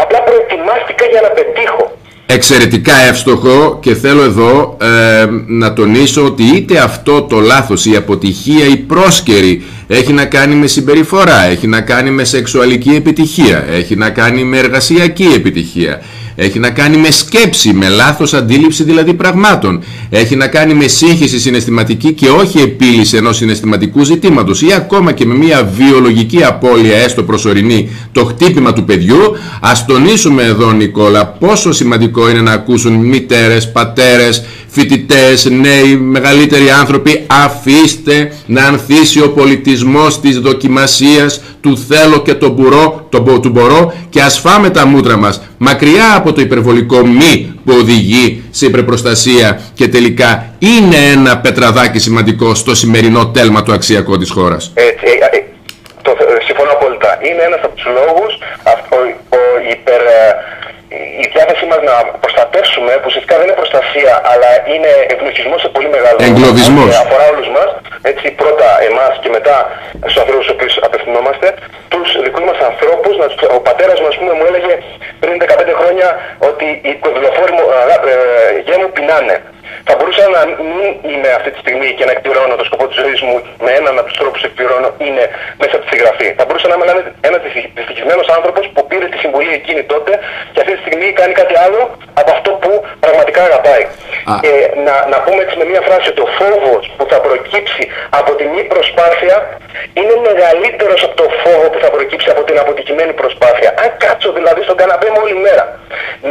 Απλά προετοιμάστηκα για να πετύχω. Εξαιρετικά εύστοχο και θέλω εδώ ε, να τονίσω ότι είτε αυτό το λάθος, η αποτυχία, η πρόσκαιρη έχει να κάνει με συμπεριφορά, έχει να κάνει με σεξουαλική επιτυχία, έχει να κάνει με εργασιακή επιτυχία, έχει να κάνει με σκέψη, με λάθος αντίληψη δηλαδή πραγμάτων. Έχει να κάνει με σύγχυση συναισθηματική και όχι επίλυση ενός συναισθηματικού ζητήματος ή ακόμα και με μια βιολογική απώλεια έστω προσωρινή το χτύπημα του παιδιού. Ας τονίσουμε εδώ Νικόλα πόσο σημαντικό είναι να ακούσουν μητέρες, πατέρες, φοιτητές, νέοι, μεγαλύτεροι άνθρωποι, αφήστε να ανθίσει ο πολιτισμός της δοκιμασίας του θέλω και το μπορώ, το, του μπορώ και ας φάμε τα μούτρα μας μακριά από το υπερβολικό μη που οδηγεί σε υπερπροστασία και τελικά είναι ένα πετραδάκι σημαντικό στο σημερινό τέλμα του αξιακό της χώρας. Έτσι, ε, ε, το, συμφωνώ απόλυτα. Είναι ένας από τους λόγους ο, ο υπερ, η διάθεσή μας να προστατεύσουμε, που ουσιαστικά δεν είναι προστασία, αλλά είναι ευνοχισμό σε πολύ μεγάλο Εγκλωβισμός. βαθμό, αφορά όλους μας, έτσι πρώτα εμάς και μετά στους ανθρώπους στους οποίους απευθυνόμαστε, τους δικούς μας ανθρώπους, να, ο πατέρας μου, ας πούμε, μου έλεγε πριν 15 χρόνια ότι οι κοδηλοφόροι μου, ε, γέ μου πεινάνε. Θα μπορούσα να μην είμαι αυτή τη στιγμή και να εκπληρώνω το σκοπό της ζωής μου με έναν από τους τρόπους που εκπληρώνω είναι μέσα από τη συγγραφή. Θα μπορούσα να είμαι ένα δυστυχισμένος άνθρωπος που πήρε τη συμβολή εκείνη τότε και αυτή τη στιγμή κάνει κάτι άλλο από αυτό που πραγματικά αγαπάει. Και να, να πούμε έτσι με μία φράση ότι ο φόβος που θα προκύψει από τη μη προσπάθεια είναι μεγαλύτερος από το φόβο που θα προκύψει από την αποτυχημένη προσπάθεια. Αν κάτσω δηλαδή στον καναπέ μου όλη μέρα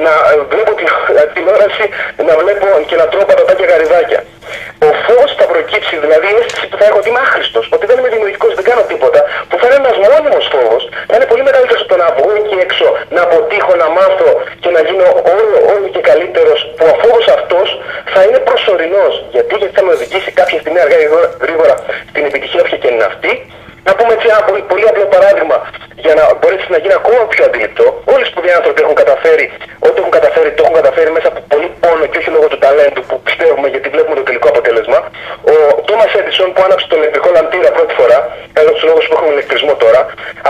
να ε, βλέπω ε, τηλεόραση, να βλέπω και να τρώω πατατά και γαριδάκια. Ο φως θα προκύψει, δηλαδή η αίσθηση που θα έχω ότι είμαι άχρηστος, ότι δεν είμαι δημιουργικός, δεν κάνω τίποτα, που θα είναι ένας μόνιμος φόβος, θα είναι πολύ μεγαλύτερος από το να βγω εκεί έξω, να αποτύχω, να μάθω και να γίνω όλο, όλο και καλύτερος, που ο φόβος αυτός θα είναι προσωρινός. Γιατί, γιατί θα με οδηγήσει κάποια στιγμή αργά ή γρήγορα στην επιτυχία, όποια και είναι αυτή, να πούμε έτσι ένα πολύ, πολύ απλό παράδειγμα για να μπορέσει να γίνει ακόμα πιο αντιληπτό. Όλοι οι σπουδαίοι άνθρωποι έχουν καταφέρει, ό,τι έχουν καταφέρει, το έχουν καταφέρει μέσα από πολύ πόνο και όχι λόγω του ταλέντου που πιστεύουμε γιατί βλέπουμε το τελικό αποτέλεσμα. Ο Τόμα Έντισον που άναψε το ηλεκτρικό λαμπτήρα πρώτη φορά, ένα από τους λόγους που έχουμε ηλεκτρισμό τώρα,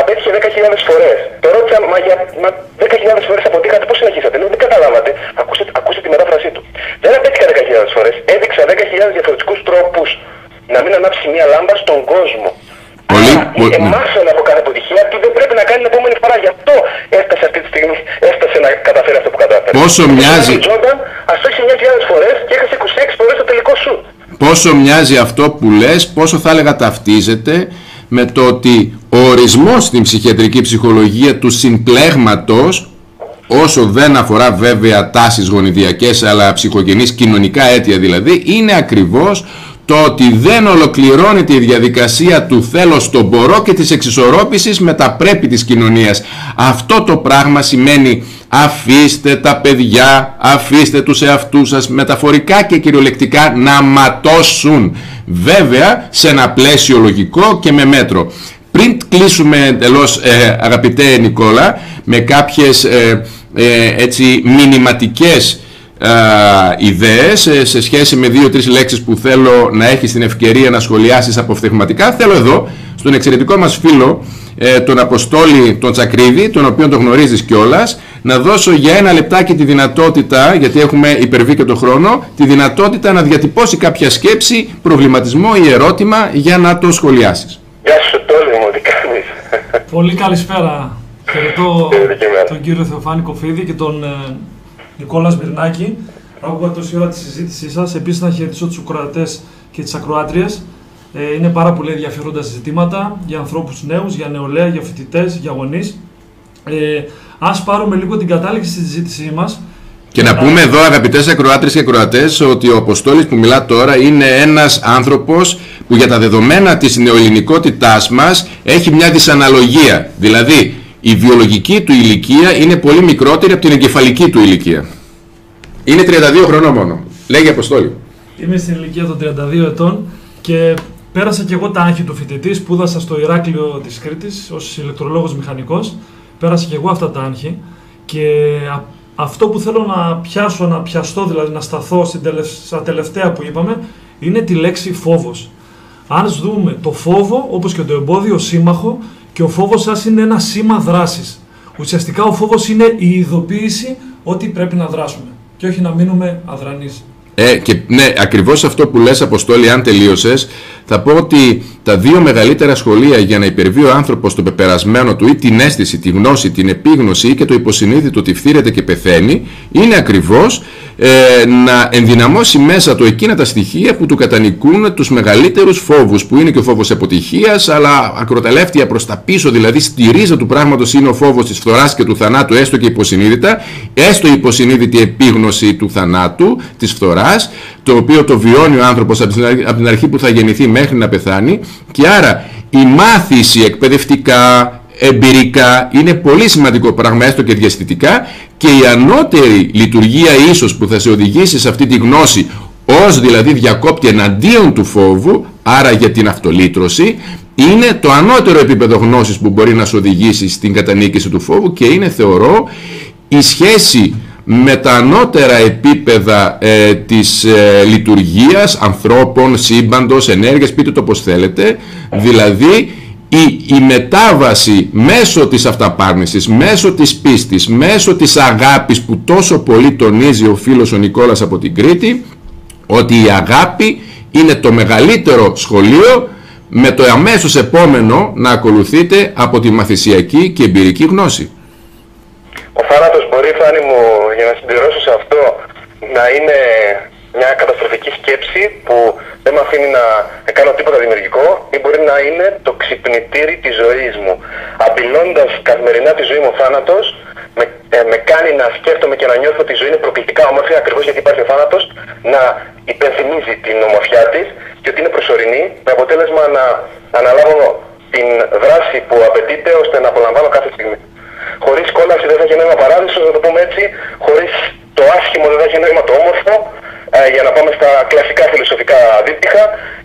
απέτυχε 10.000 φορές. Το ρώτησα, μα για μα 10.000 φορές αποτύχατε, πώς συνεχίσατε; Λέω, δεν καταλάβατε. Ακούστε, ακούστε τη μετάφρασή του. Δεν απέτυχα 10.000 φορές. Έδειξα 10.000 διαφορετικούς τρόπους να μην ανάψει μια λάμπα στον κόσμο. Πολύ, πολύ, μάθαινε από κάθε αποτυχία τι δεν πρέπει να κάνει την επόμενη φορά. Γι' αυτό έφτασε αυτή τη στιγμή, έφτασε να καταφέρει αυτό που κατάφερε. Πόσο μοιάζει. Τζόρνταν, ας το έχει 9.000 φορές και έχασε 26 φορές το τελικό σου. Πόσο μοιάζει αυτό που λες, πόσο θα έλεγα ταυτίζεται με το ότι ο ορισμός στην ψυχιατρική ψυχολογία του συμπλέγματος όσο δεν αφορά βέβαια τάσεις γονιδιακές αλλά ψυχογενείς κοινωνικά αίτια δηλαδή είναι ακριβώς το ότι δεν ολοκληρώνεται η διαδικασία του θέλω στο μπορώ και της εξισορρόπησης με τα πρέπει της κοινωνίας. Αυτό το πράγμα σημαίνει αφήστε τα παιδιά, αφήστε τους εαυτούς σας μεταφορικά και κυριολεκτικά να ματώσουν. Βέβαια σε ένα πλαίσιο λογικό και με μέτρο. Πριν κλείσουμε εντελώς ε, αγαπητέ Νικόλα με κάποιες ε, ε, έτσι μηνυματικές ιδέες ε, σε σχέση με δύο-τρεις λέξεις που θέλω να έχεις την ευκαιρία να σχολιάσεις αποφθεγματικά θέλω εδώ στον εξαιρετικό μας φίλο ε, τον Αποστόλη τον Τσακρίδη τον οποίο τον γνωρίζεις κιόλας, να δώσω για ένα λεπτάκι τη δυνατότητα γιατί έχουμε υπερβεί και το χρόνο τη δυνατότητα να διατυπώσει κάποια σκέψη, προβληματισμό ή ερώτημα για να το σχολιάσεις Γεια σου Τόλη μου, Πολύ καλησπέρα. Χαιρετώ Χαιρετώ. τον κύριο Θεοφάνη Κοφίδη και τον ε, Νικόλας Σμυρνάκη. Άκουγα τόση ώρα της συζήτησής σας. Επίσης, να χαιρετήσω τους ακροατές και τις ακροάτριες. Ε, είναι πάρα πολύ ενδιαφέροντα ζητήματα για ανθρώπους νέους, για νεολαία, για φοιτητές, για γονείς. Ε, Α πάρουμε λίγο την κατάληξη στη συζήτησή μας. Και να πούμε εδώ αγαπητές ακροάτρες και ακροατές ότι ο Αποστόλης που μιλά τώρα είναι ένας άνθρωπος που για τα δεδομένα της νεοελληνικότητάς μας έχει μια δυσαναλογία. Δηλαδή η βιολογική του ηλικία είναι πολύ μικρότερη από την εγκεφαλική του ηλικία. Είναι 32 χρονών μόνο. Λέγει Αποστόλη. Είμαι στην ηλικία των 32 ετών και πέρασα και εγώ τα άγχη του φοιτητή. Σπούδασα στο Ηράκλειο της Κρήτης ως ηλεκτρολόγος μηχανικός. Πέρασα και εγώ αυτά τα άγχη. Και α- αυτό που θέλω να πιάσω, να πιαστώ, δηλαδή να σταθώ στην τελευ- στα τελευταία που είπαμε, είναι τη λέξη φόβος. Αν δούμε το φόβο, όπως και το εμπόδιο σύμμαχο, και ο φόβος σας είναι ένα σήμα δράσης. Ουσιαστικά ο φόβος είναι η ειδοποίηση ότι πρέπει να δράσουμε και όχι να μείνουμε αδρανείς. Ε, και ναι, ακριβώς αυτό που λες Αποστόλη, αν τελείωσες, θα πω ότι τα δύο μεγαλύτερα σχολεία για να υπερβεί ο άνθρωπος το πεπερασμένο του ή την αίσθηση, τη γνώση, την επίγνωση ή και το υποσυνείδητο ότι φθήρεται και πεθαίνει, είναι ακριβώς ε, να ενδυναμώσει μέσα του εκείνα τα στοιχεία που του κατανικούν τους μεγαλύτερους φόβους, που είναι και ο φόβος αποτυχίας, αλλά ακροταλεύτια προς τα πίσω, δηλαδή στη ρίζα του πράγματος είναι ο φόβος της φθοράς και του θανάτου, έστω και υποσυνείδητα, έστω η υποσυνείδητη επίγνωση του θανάτου, της φθοράς, το οποίο το βιώνει ο άνθρωπος από την αρχή- από την αρχή που θα γεννηθεί μέχρι να πεθάνει. Και άρα η μάθηση εκπαιδευτικά, εμπειρικά είναι πολύ σημαντικό πράγμα έστω και διαστητικά και η ανώτερη λειτουργία ίσως που θα σε οδηγήσει σε αυτή τη γνώση ως δηλαδή διακόπτη εναντίον του φόβου άρα για την αυτολύτρωση είναι το ανώτερο επίπεδο γνώσης που μπορεί να σε οδηγήσει στην κατανίκηση του φόβου και είναι θεωρώ η σχέση με τα ανώτερα επίπεδα ε, της ε, λειτουργίας ανθρώπων, σύμπαντος, ενέργειας, πείτε το πως θέλετε, δηλαδή η, η μετάβαση μέσω της αυταπάρνησης, μέσω της πίστης, μέσω της αγάπης που τόσο πολύ τονίζει ο φίλος ο Νικόλας από την Κρήτη, ότι η αγάπη είναι το μεγαλύτερο σχολείο με το αμέσως επόμενο να ακολουθείτε από τη μαθησιακή και εμπειρική γνώση. Ο θάνατος μπορεί, Φάνη μου, για να συμπληρώσω σε αυτό, να είναι μια καταστροφική σκέψη που δεν με αφήνει να κάνω τίποτα δημιουργικό ή μπορεί να είναι το ξυπνητήρι της ζωής μου. Απειλώντας καθημερινά τη ζωή μου ο θάνατος, με, ε, με κάνει να σκέφτομαι και να νιώθω ότι η ζωή είναι προκλητικά όμορφη ακριβώς γιατί υπάρχει ο θάνατος, να υπενθυμίζει την ομορφιά της και ότι είναι προσωρινή, με αποτέλεσμα να αναλάβω την δράση που απαιτείται ώστε να απολαμβάνω κάθε στιγμή. Χωρίς κόλαση δεν θα έχει νόημα παράδεισος, να το πούμε έτσι. Χωρίς το άσχημο δεν θα έχει νόημα το όμορφο. ε, για να πάμε στα κλασικά φιλοσοφικά δίπτυχα.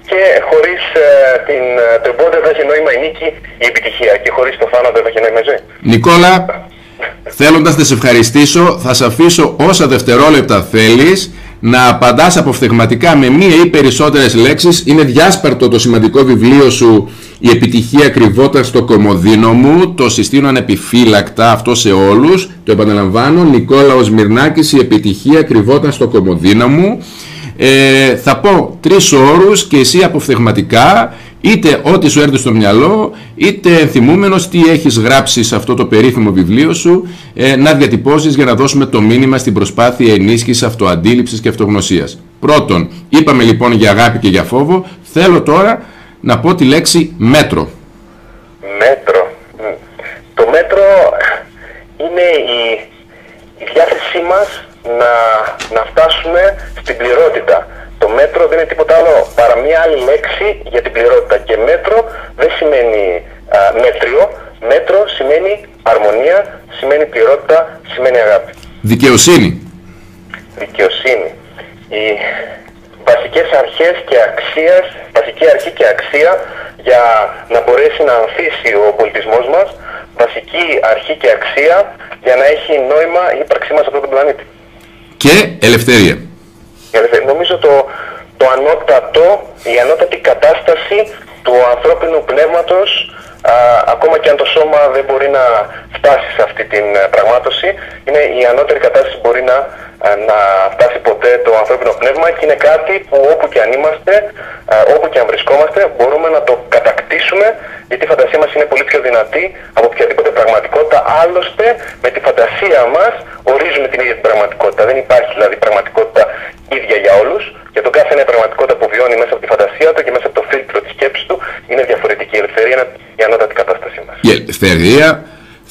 Και χωρίς ε, την, ε, το εμπόδιο δεν θα έχει νόημα η νίκη, η επιτυχία. Και χωρίς το θάνατο δεν θα έχει νόημα η ζωή. Νικόλα, θέλοντας να σε ευχαριστήσω, θα σε αφήσω όσα δευτερόλεπτα θέλεις να απαντάς αποφθεγματικά με μία ή περισσότερες λέξεις. Είναι διάσπαρτο το σημαντικό βιβλίο σου «Η επιτυχία κρυβόταν στο κομμωδίνο μου». Το συστήνω ανεπιφύλακτα αυτό σε όλους. Το επαναλαμβάνω, Νικόλαος Μυρνάκης «Η επιτυχία κρυβόταν στο κομμωδίνο μου». Ε, θα πω τρεις όρους και εσύ αποφθεγματικά είτε ό,τι σου έρθει στο μυαλό είτε θυμούμενος τι έχεις γράψει σε αυτό το περίφημο βιβλίο σου ε, να διατυπώσεις για να δώσουμε το μήνυμα στην προσπάθεια ενίσχυσης αυτοαντίληψης και αυτογνωσίας. Πρώτον, είπαμε λοιπόν για αγάπη και για φόβο, θέλω τώρα να πω τη λέξη μέτρο. Μέτρο. Μ. Το μέτρο είναι η, η διάθεσή μας να, να φτάσουμε στην πληρότητα. Το μέτρο δεν είναι τίποτα άλλο παρά μία άλλη λέξη για την πληρότητα. Και μέτρο δεν σημαίνει α, μέτριο. Μέτρο σημαίνει αρμονία, σημαίνει πληρότητα, σημαίνει αγάπη. Δικαιοσύνη. Δικαιοσύνη. Οι βασικές αρχές και αξίες, βασική αρχή και αξία για να μπορέσει να ανθίσει ο πολιτισμός μας, βασική αρχή και αξία για να έχει νόημα η ύπαρξή μας σε αυτόν τον πλανήτη. Και ελευθερία. Ε, Νομίζω το, το ανώτατο, η ανώτατη κατάσταση του ανθρώπινου πνεύματος α, ακόμα και αν το σώμα δεν μπορεί να φτάσει σε αυτή την ε, πραγμάτωση είναι η ανώτερη κατάσταση που μπορεί να, α, να φτάσει ποτέ το ανθρώπινο πνεύμα και είναι κάτι που όπου και αν είμαστε, α, όπου και αν βρισκόμαστε μπορούμε να το κατακτήσουμε γιατί η φαντασία μας είναι πολύ πιο δυνατή από οποιαδήποτε πραγματικότητα. Άλλωστε, με τη φαντασία μας ορίζουμε την ίδια την πραγματικότητα. Δεν υπάρχει δηλαδή πραγματικότητα ίδια για όλους και το κάθε είναι πραγματικότητα που βιώνει μέσα από τη φαντασία του και μέσα από το φίλτρο της σκέψης του είναι διαφορετική. Η ελευθερία είναι η ανώτατη κατάστασή μας. Η ελευθερία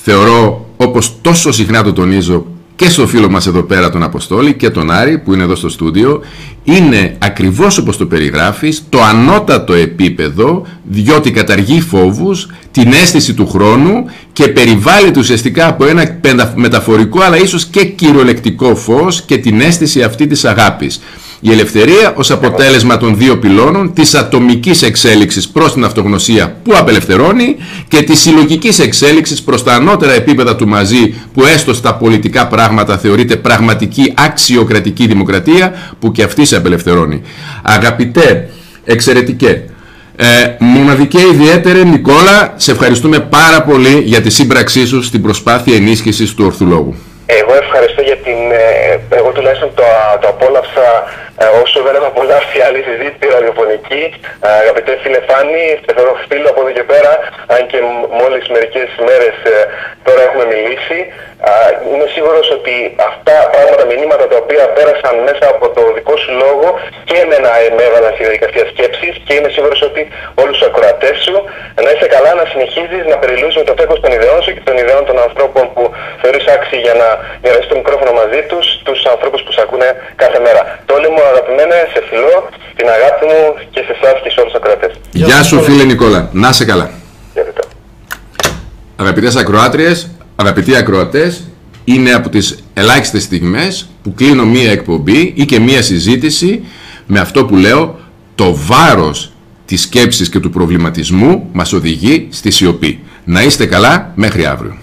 θεωρώ όπως τόσο συχνά το τονίζω και στο φίλο μας εδώ πέρα τον Αποστόλη και τον Άρη που είναι εδώ στο στούντιο είναι ακριβώς όπως το περιγράφεις το ανώτατο επίπεδο διότι καταργεί φόβους, την αίσθηση του χρόνου και περιβάλλει ουσιαστικά από ένα μεταφορικό αλλά ίσως και κυριολεκτικό φως και την αίσθηση αυτή της αγάπης. Η ελευθερία ως αποτέλεσμα των δύο πυλώνων της ατομικής εξέλιξης προς την αυτογνωσία που απελευθερώνει και της συλλογικής εξέλιξης προς τα ανώτερα επίπεδα του μαζί που έστω στα πολιτικά πράγματα θεωρείται πραγματική αξιοκρατική δημοκρατία που και αυτή σε απελευθερώνει. Αγαπητέ, εξαιρετικέ, ε, μοναδικέ ιδιαίτερε Νικόλα, σε ευχαριστούμε πάρα πολύ για τη σύμπραξή σου στην προσπάθεια ενίσχυσης του ορθολόγου. Εγώ ευχαριστώ για την. Ε, εγώ τουλάχιστον το, το απόλαυσα ε, όσο δεν έχω απολαύσει άλλη συζήτηση ραδιοφωνική. Ε, αγαπητέ φίλε Φάνη, θεωρώ φίλο από εδώ και πέρα, αν και μόλις μερικές μέρες ε, τώρα έχουμε μιλήσει. Είμαι σίγουρος ότι αυτά πράγματα, μηνύματα τα οποία πέρασαν μέσα από το δικό σου λόγο και εμένα με έβαλαν στη διαδικασία σκέψης και είμαι σίγουρος ότι όλους τους ακροατές σου να είσαι καλά, να συνεχίζεις να περιλούσεις με το φέκος των ιδεών σου και των ιδεών των ανθρώπων που θεωρείς άξιοι για να μοιραστεί το μικρόφωνο μαζί τους, τους ανθρώπους που σε ακούνε κάθε μέρα. Το όλο μου αγαπημένε, σε φιλό, την αγάπη μου και σε εσάς και σε όλους τους ακροατές. Γεια σου φίλε Νικόλα, να σε καλά. Αγαπητές ακροάτριες, αγαπητοί ακροατές, είναι από τις ελάχιστες στιγμές που κλείνω μία εκπομπή ή και μία συζήτηση με αυτό που λέω το βάρος της σκέψης και του προβληματισμού μας οδηγεί στη σιωπή. Να είστε καλά μέχρι αύριο.